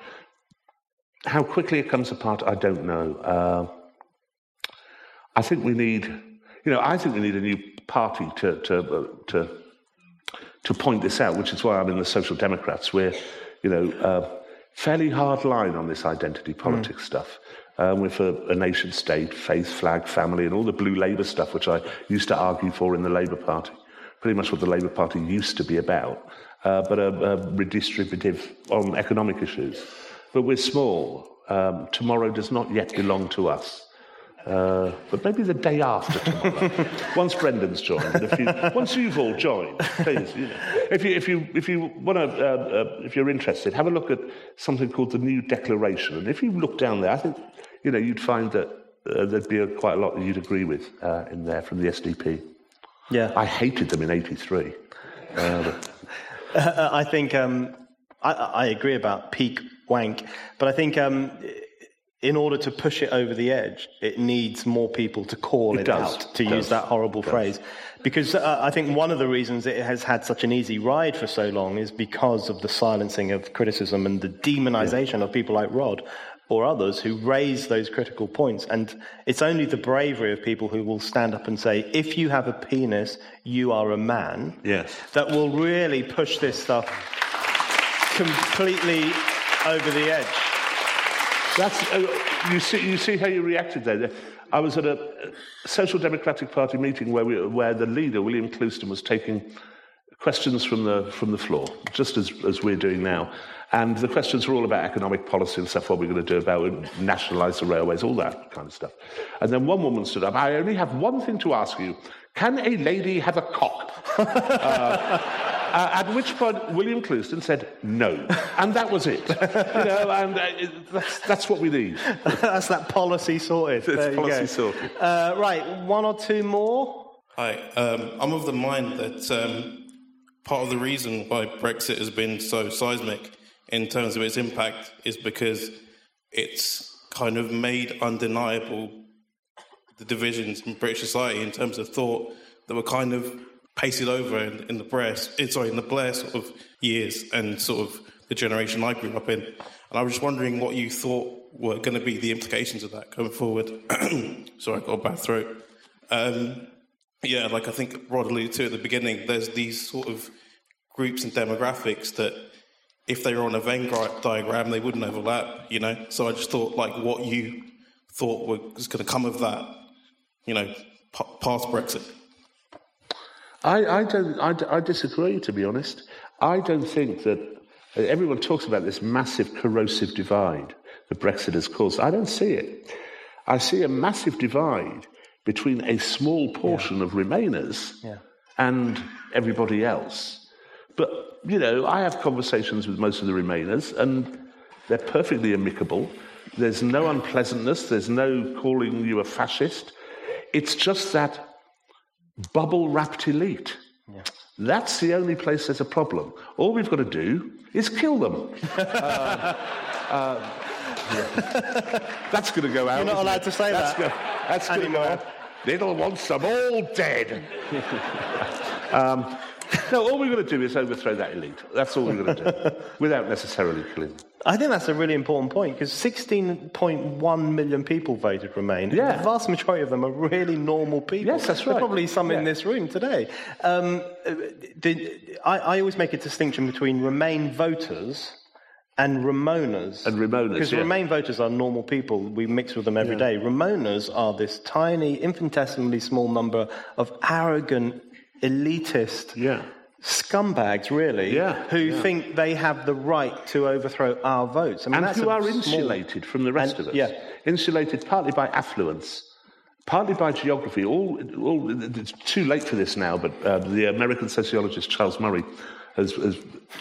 How quickly it comes apart, I don't know. Uh, I think we need, you know, I think we need a new party to, to, uh, to, to point this out, which is why I'm in the Social Democrats. We're, you know, uh, fairly hard line on this identity politics mm. stuff. Um, with a, a nation state, faith, flag, family, and all the blue Labour stuff, which I used to argue for in the Labour Party. Pretty much what the Labour Party used to be about, uh, but a, a, redistributive on economic issues. But we're small. Um, tomorrow does not yet belong to us. Uh, but maybe the day after tomorrow, once Brendan's joined, if you, once you've all joined, please, you know, if you if you if you want to, uh, uh, if you're interested, have a look at something called the New Declaration, and if you look down there, I think you know you'd find that uh, there'd be a, quite a lot that you'd agree with uh, in there from the SDP. Yeah, I hated them in '83. I think um, I, I, agree about peak wank, but I think. Um, in order to push it over the edge, it needs more people to call it, it out, to use that horrible phrase. Because uh, I think one of the reasons it has had such an easy ride for so long is because of the silencing of criticism and the demonization yeah. of people like Rod or others who raise those critical points. And it's only the bravery of people who will stand up and say, if you have a penis, you are a man, yes. that will really push this stuff completely over the edge. That's, uh, you, see, you see how you reacted there. I was at a Social Democratic Party meeting where, we, where the leader, William Clouston, was taking questions from the, from the floor, just as, as we're doing now. And the questions were all about economic policy and stuff, what we're going to do about it, nationalise the railways, all that kind of stuff. And then one woman stood up, I only have one thing to ask you. Can a lady have a cock? uh, uh, at which point William Clouston said no, and that was it. you know, and uh, that's, that's what we need. that's that policy sorted. It's policy sorted. Uh, right, one or two more. Hi, um, I'm of the mind that um, part of the reason why Brexit has been so seismic in terms of its impact is because it's kind of made undeniable the divisions in British society in terms of thought that were kind of pasted over in, in the Blair, eh, sorry, in the Blair sort of years and sort of the generation I grew up in. And I was just wondering what you thought were going to be the implications of that going forward. sorry, I got a bad throat. Um, yeah, like I think Rod alluded to at the beginning, there's these sort of groups and demographics that if they were on a Venn diagram, they wouldn't overlap, you know? So I just thought, like, what you thought was going to come of that, you know, past Brexit. I, I don't. I, I disagree, to be honest. I don't think that everyone talks about this massive corrosive divide that Brexit has caused. I don't see it. I see a massive divide between a small portion yeah. of Remainers yeah. and everybody else. But, you know, I have conversations with most of the Remainers, and they're perfectly amicable. There's no unpleasantness, there's no calling you a fascist. It's just that bubble wrapped elite. Yeah. That's the only place there's a problem. All we've got to do is kill them. uh, uh, yeah. That's going to go out. You're not allowed it? to say that's that. Go, that's going to go out. Liddle wants them all dead. um, no, all we're going to do is overthrow that elite. That's all we're going to do, without necessarily killing them. I think that's a really important point because 16.1 million people voted Remain. Yeah. The vast majority of them are really normal people. Yes, that's right. There are probably some yeah. in this room today. Um, the, I, I, always make a distinction between Remain voters and Remoaners. And Remoaners, Because yeah. Remain voters are normal people. We mix with them every yeah. day. Remoaners are this tiny, infinitesimally small number of arrogant, elitist yeah scumbags, really, yeah, who yeah. think they have the right to overthrow our votes. I mean, and who are small... insulated from the rest and, of us. Yeah. Insulated partly by affluence, partly by geography. All, all, it's too late for this now, but uh, the American sociologist Charles Murray has, has,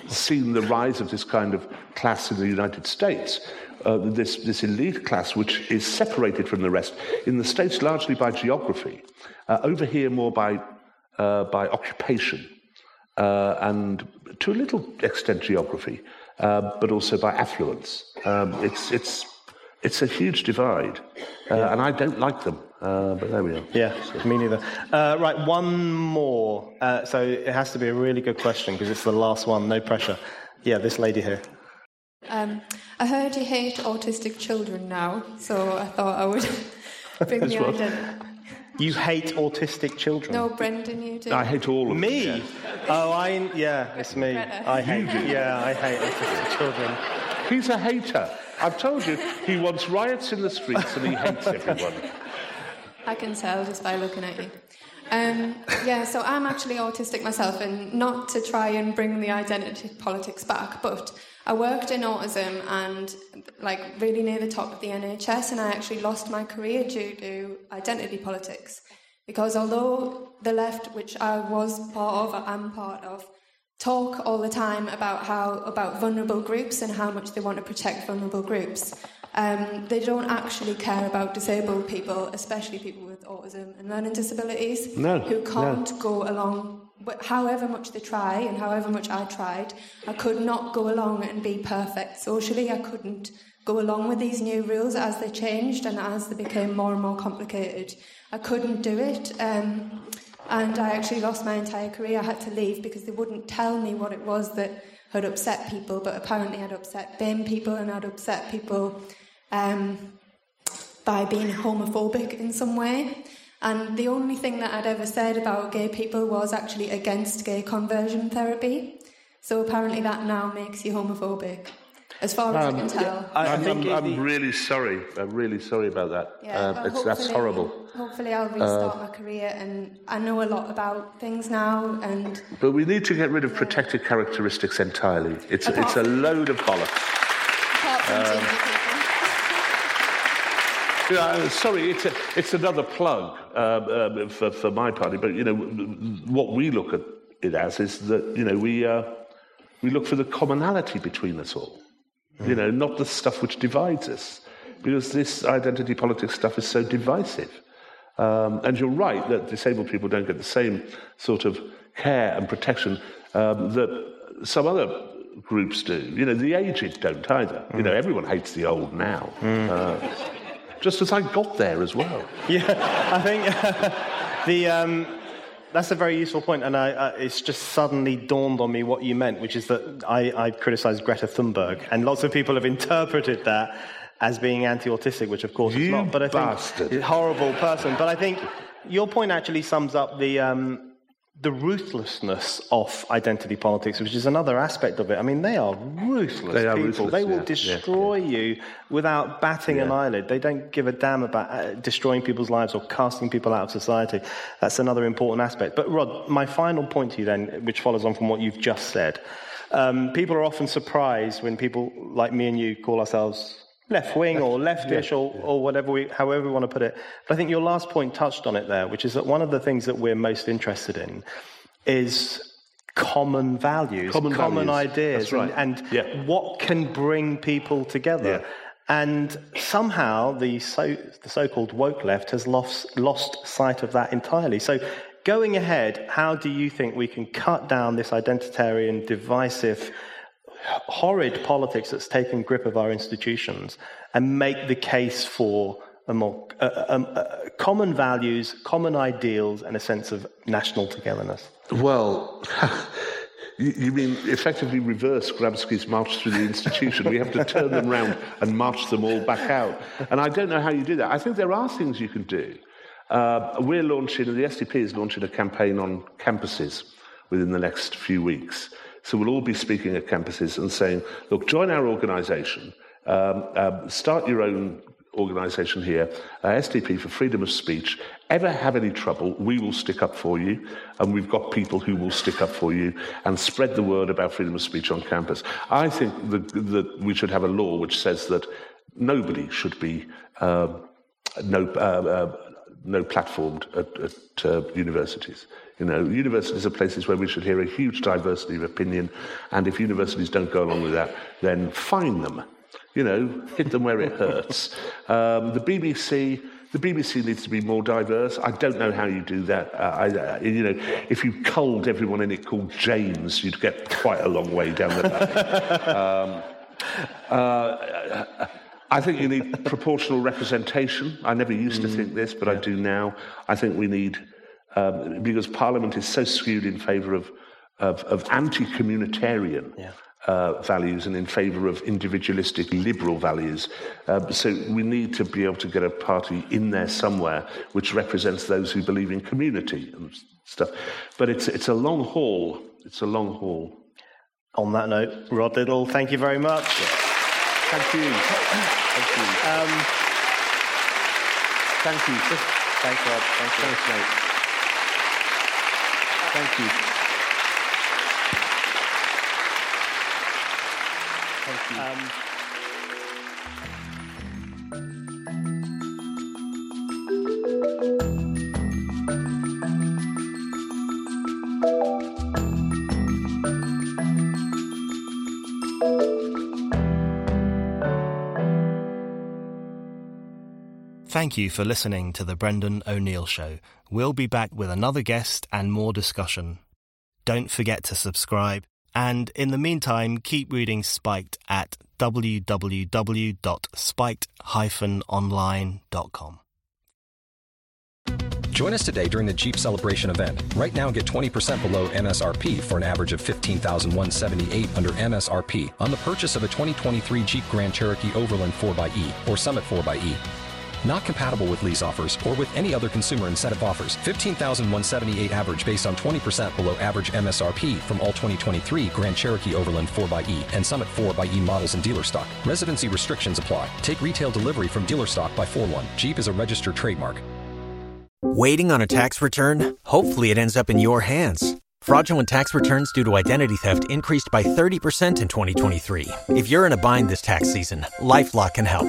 seen the rise of this kind of class in the United States. Uh, this, this elite class, which is separated from the rest, in the States largely by geography, uh, over here more by, uh, by occupation uh, and to a little extent geography, uh, but also by affluence. Um, it's, it's, it's a huge divide, uh, yeah. and I don't like them. Uh, but there we are. Yeah, so. me neither. Uh, right, one more. Uh, so it has to be a really good question because it's the last one. No pressure. Yeah, this lady here. Um, I heard you hate autistic children now, so I thought I would bring the idea. You hate autistic children? No, Brendan, you do. I hate all of me? them. Me? Oh, I yeah, it's me. I hate. Yeah, I hate autistic children. He's a hater. I've told you, he wants riots in the streets and he hates everyone. I can tell just by looking at you. Um, yeah, so I'm actually autistic myself, and not to try and bring the identity politics back, but I worked in autism and like really near the top of the NHS, and I actually lost my career due to identity politics. Because although the left, which I was part of, I am part of, talk all the time about how about vulnerable groups and how much they want to protect vulnerable groups, um, they don't actually care about disabled people, especially people with autism and learning disabilities, no, who can't no. go along but however much they try and however much I tried, I could not go along and be perfect socially. I couldn't go along with these new rules as they changed and as they became more and more complicated. I couldn't do it. Um, and I actually lost my entire career. I had to leave because they wouldn't tell me what it was that had upset people, but apparently I'd upset BAME people and I'd upset people um, by being homophobic in some way. And the only thing that I'd ever said about gay people was actually against gay conversion therapy. So apparently that now makes you homophobic. as far as I can tell. I, I I'm, think I'm, I'm really sorry. I'm really sorry about that. Yeah, Um, well, it's, that's horrible. Uh, Hopefully, I'll restart my career, and I know a lot about things now. And But we need to get rid of protected characteristics entirely. It's, Apart it's a load of bollocks. apart from Um, ginger people, Yeah, uh, sorry, it's, a, it's another plug um, um, for, for my party, but you know what we look at it as is that you know we uh, we look for the commonality between us all, you know, not the stuff which divides us, because this identity politics stuff is so divisive. Um, and you're right that disabled people don't get the same sort of care and protection um, that some other groups do. You know, the aged don't either. You know, everyone hates the old now. Uh, just as I got there as well. Yeah, I think the um, that's a very useful point, and I, uh, it's just suddenly dawned on me what you meant, which is that I, I criticised Greta Thunberg, and lots of people have interpreted that as being anti-autistic, which of course it's You not. But I think bastard. it's a horrible person. But I think your point actually sums up the. Um, the ruthlessness of identity politics, which is another aspect of it. I mean, they are ruthless They are people. ruthless, they will yeah, yeah, destroy you without batting an eyelid. They don't give a damn about uh, destroying people's lives or casting people out of society. That's another important aspect. But Rod, my final point to you then, which follows on from what you've just said, um, people are often surprised when people like me and you call ourselves left wing or leftish or, or whatever we, however we want to put it. But I think your last point touched on it there, which is that one of the things that we're most interested in is common values, Common values. ideas, right. and, and Yeah. what can bring people together. Yeah. And somehow the, so, the so-called woke left has lost, lost sight of that entirely. So going ahead, how do you think we can cut down this identitarian, divisive, horrid politics that's taken grip of our institutions and make the case for a more uh, uh, common values, common ideals, and a sense of national togetherness? Well, you, mean effectively reverse Gramsci's march through the institution? we have to turn them round and march them all back out. And I don't know how you do that. I think there are things you can do. Uh, we're launching, the SDP is launching a campaign on campuses within the next few weeks. So we'll all be speaking at campuses and saying, look, join our organisation, um, um, start your own organisation here, uh, SDP for freedom of speech. Ever have any trouble, we will stick up for you, and we've got people who will stick up for you and spread the word about freedom of speech on campus. I think that, that we should have a law which says that nobody should be um, no. Uh, uh, no platformed at, at uh, universities. You know, universities are places where we should hear a huge diversity of opinion, and if universities don't go along with that, then fine them. You know, hit them where it hurts. Um, the BBC. The BBC needs to be more diverse. I don't know how you do that. Uh, I, uh, you know, if you culled everyone in it called James, you'd get quite a long way down the. um, uh, I think you need proportional representation. I never used to think this, but I do now. I think we need, um, because Parliament is so skewed in favour of, of, of anti communitarian uh, values and in favour of individualistic liberal values. Um, so we need to be able to get a party in there somewhere which represents those who believe in community and stuff. But it's, it's a long haul. It's a long haul. On that note, Rod Liddle, thank you very much. Thank you. Thank you. Um, Thank you. thanks, Rod. Thanks. Thanks, mate. Thank you. Thank Um, Thank you for listening to The Brendan O'Neill Show. We'll be back with another guest and more discussion. Don't forget to subscribe, and in the meantime, keep reading Spiked at www.spiked-online.com. Join us today during the Jeep Celebration event. Right now, get 20% below MSRP for an average of 15178 under MSRP on the purchase of a 2023 Jeep Grand Cherokee Overland 4xE or Summit 4xE. Not compatible with lease offers or with any other consumer incentive offers. 15,178 average based on 20% below average MSRP from all 2023 Grand Cherokee Overland 4xE and Summit 4xE models in dealer stock. Residency restrictions apply. Take retail delivery from dealer stock by 4 1. Jeep is a registered trademark. Waiting on a tax return? Hopefully, it ends up in your hands. Fraudulent tax returns due to identity theft increased by 30% in 2023. If you're in a bind this tax season, LifeLock can help.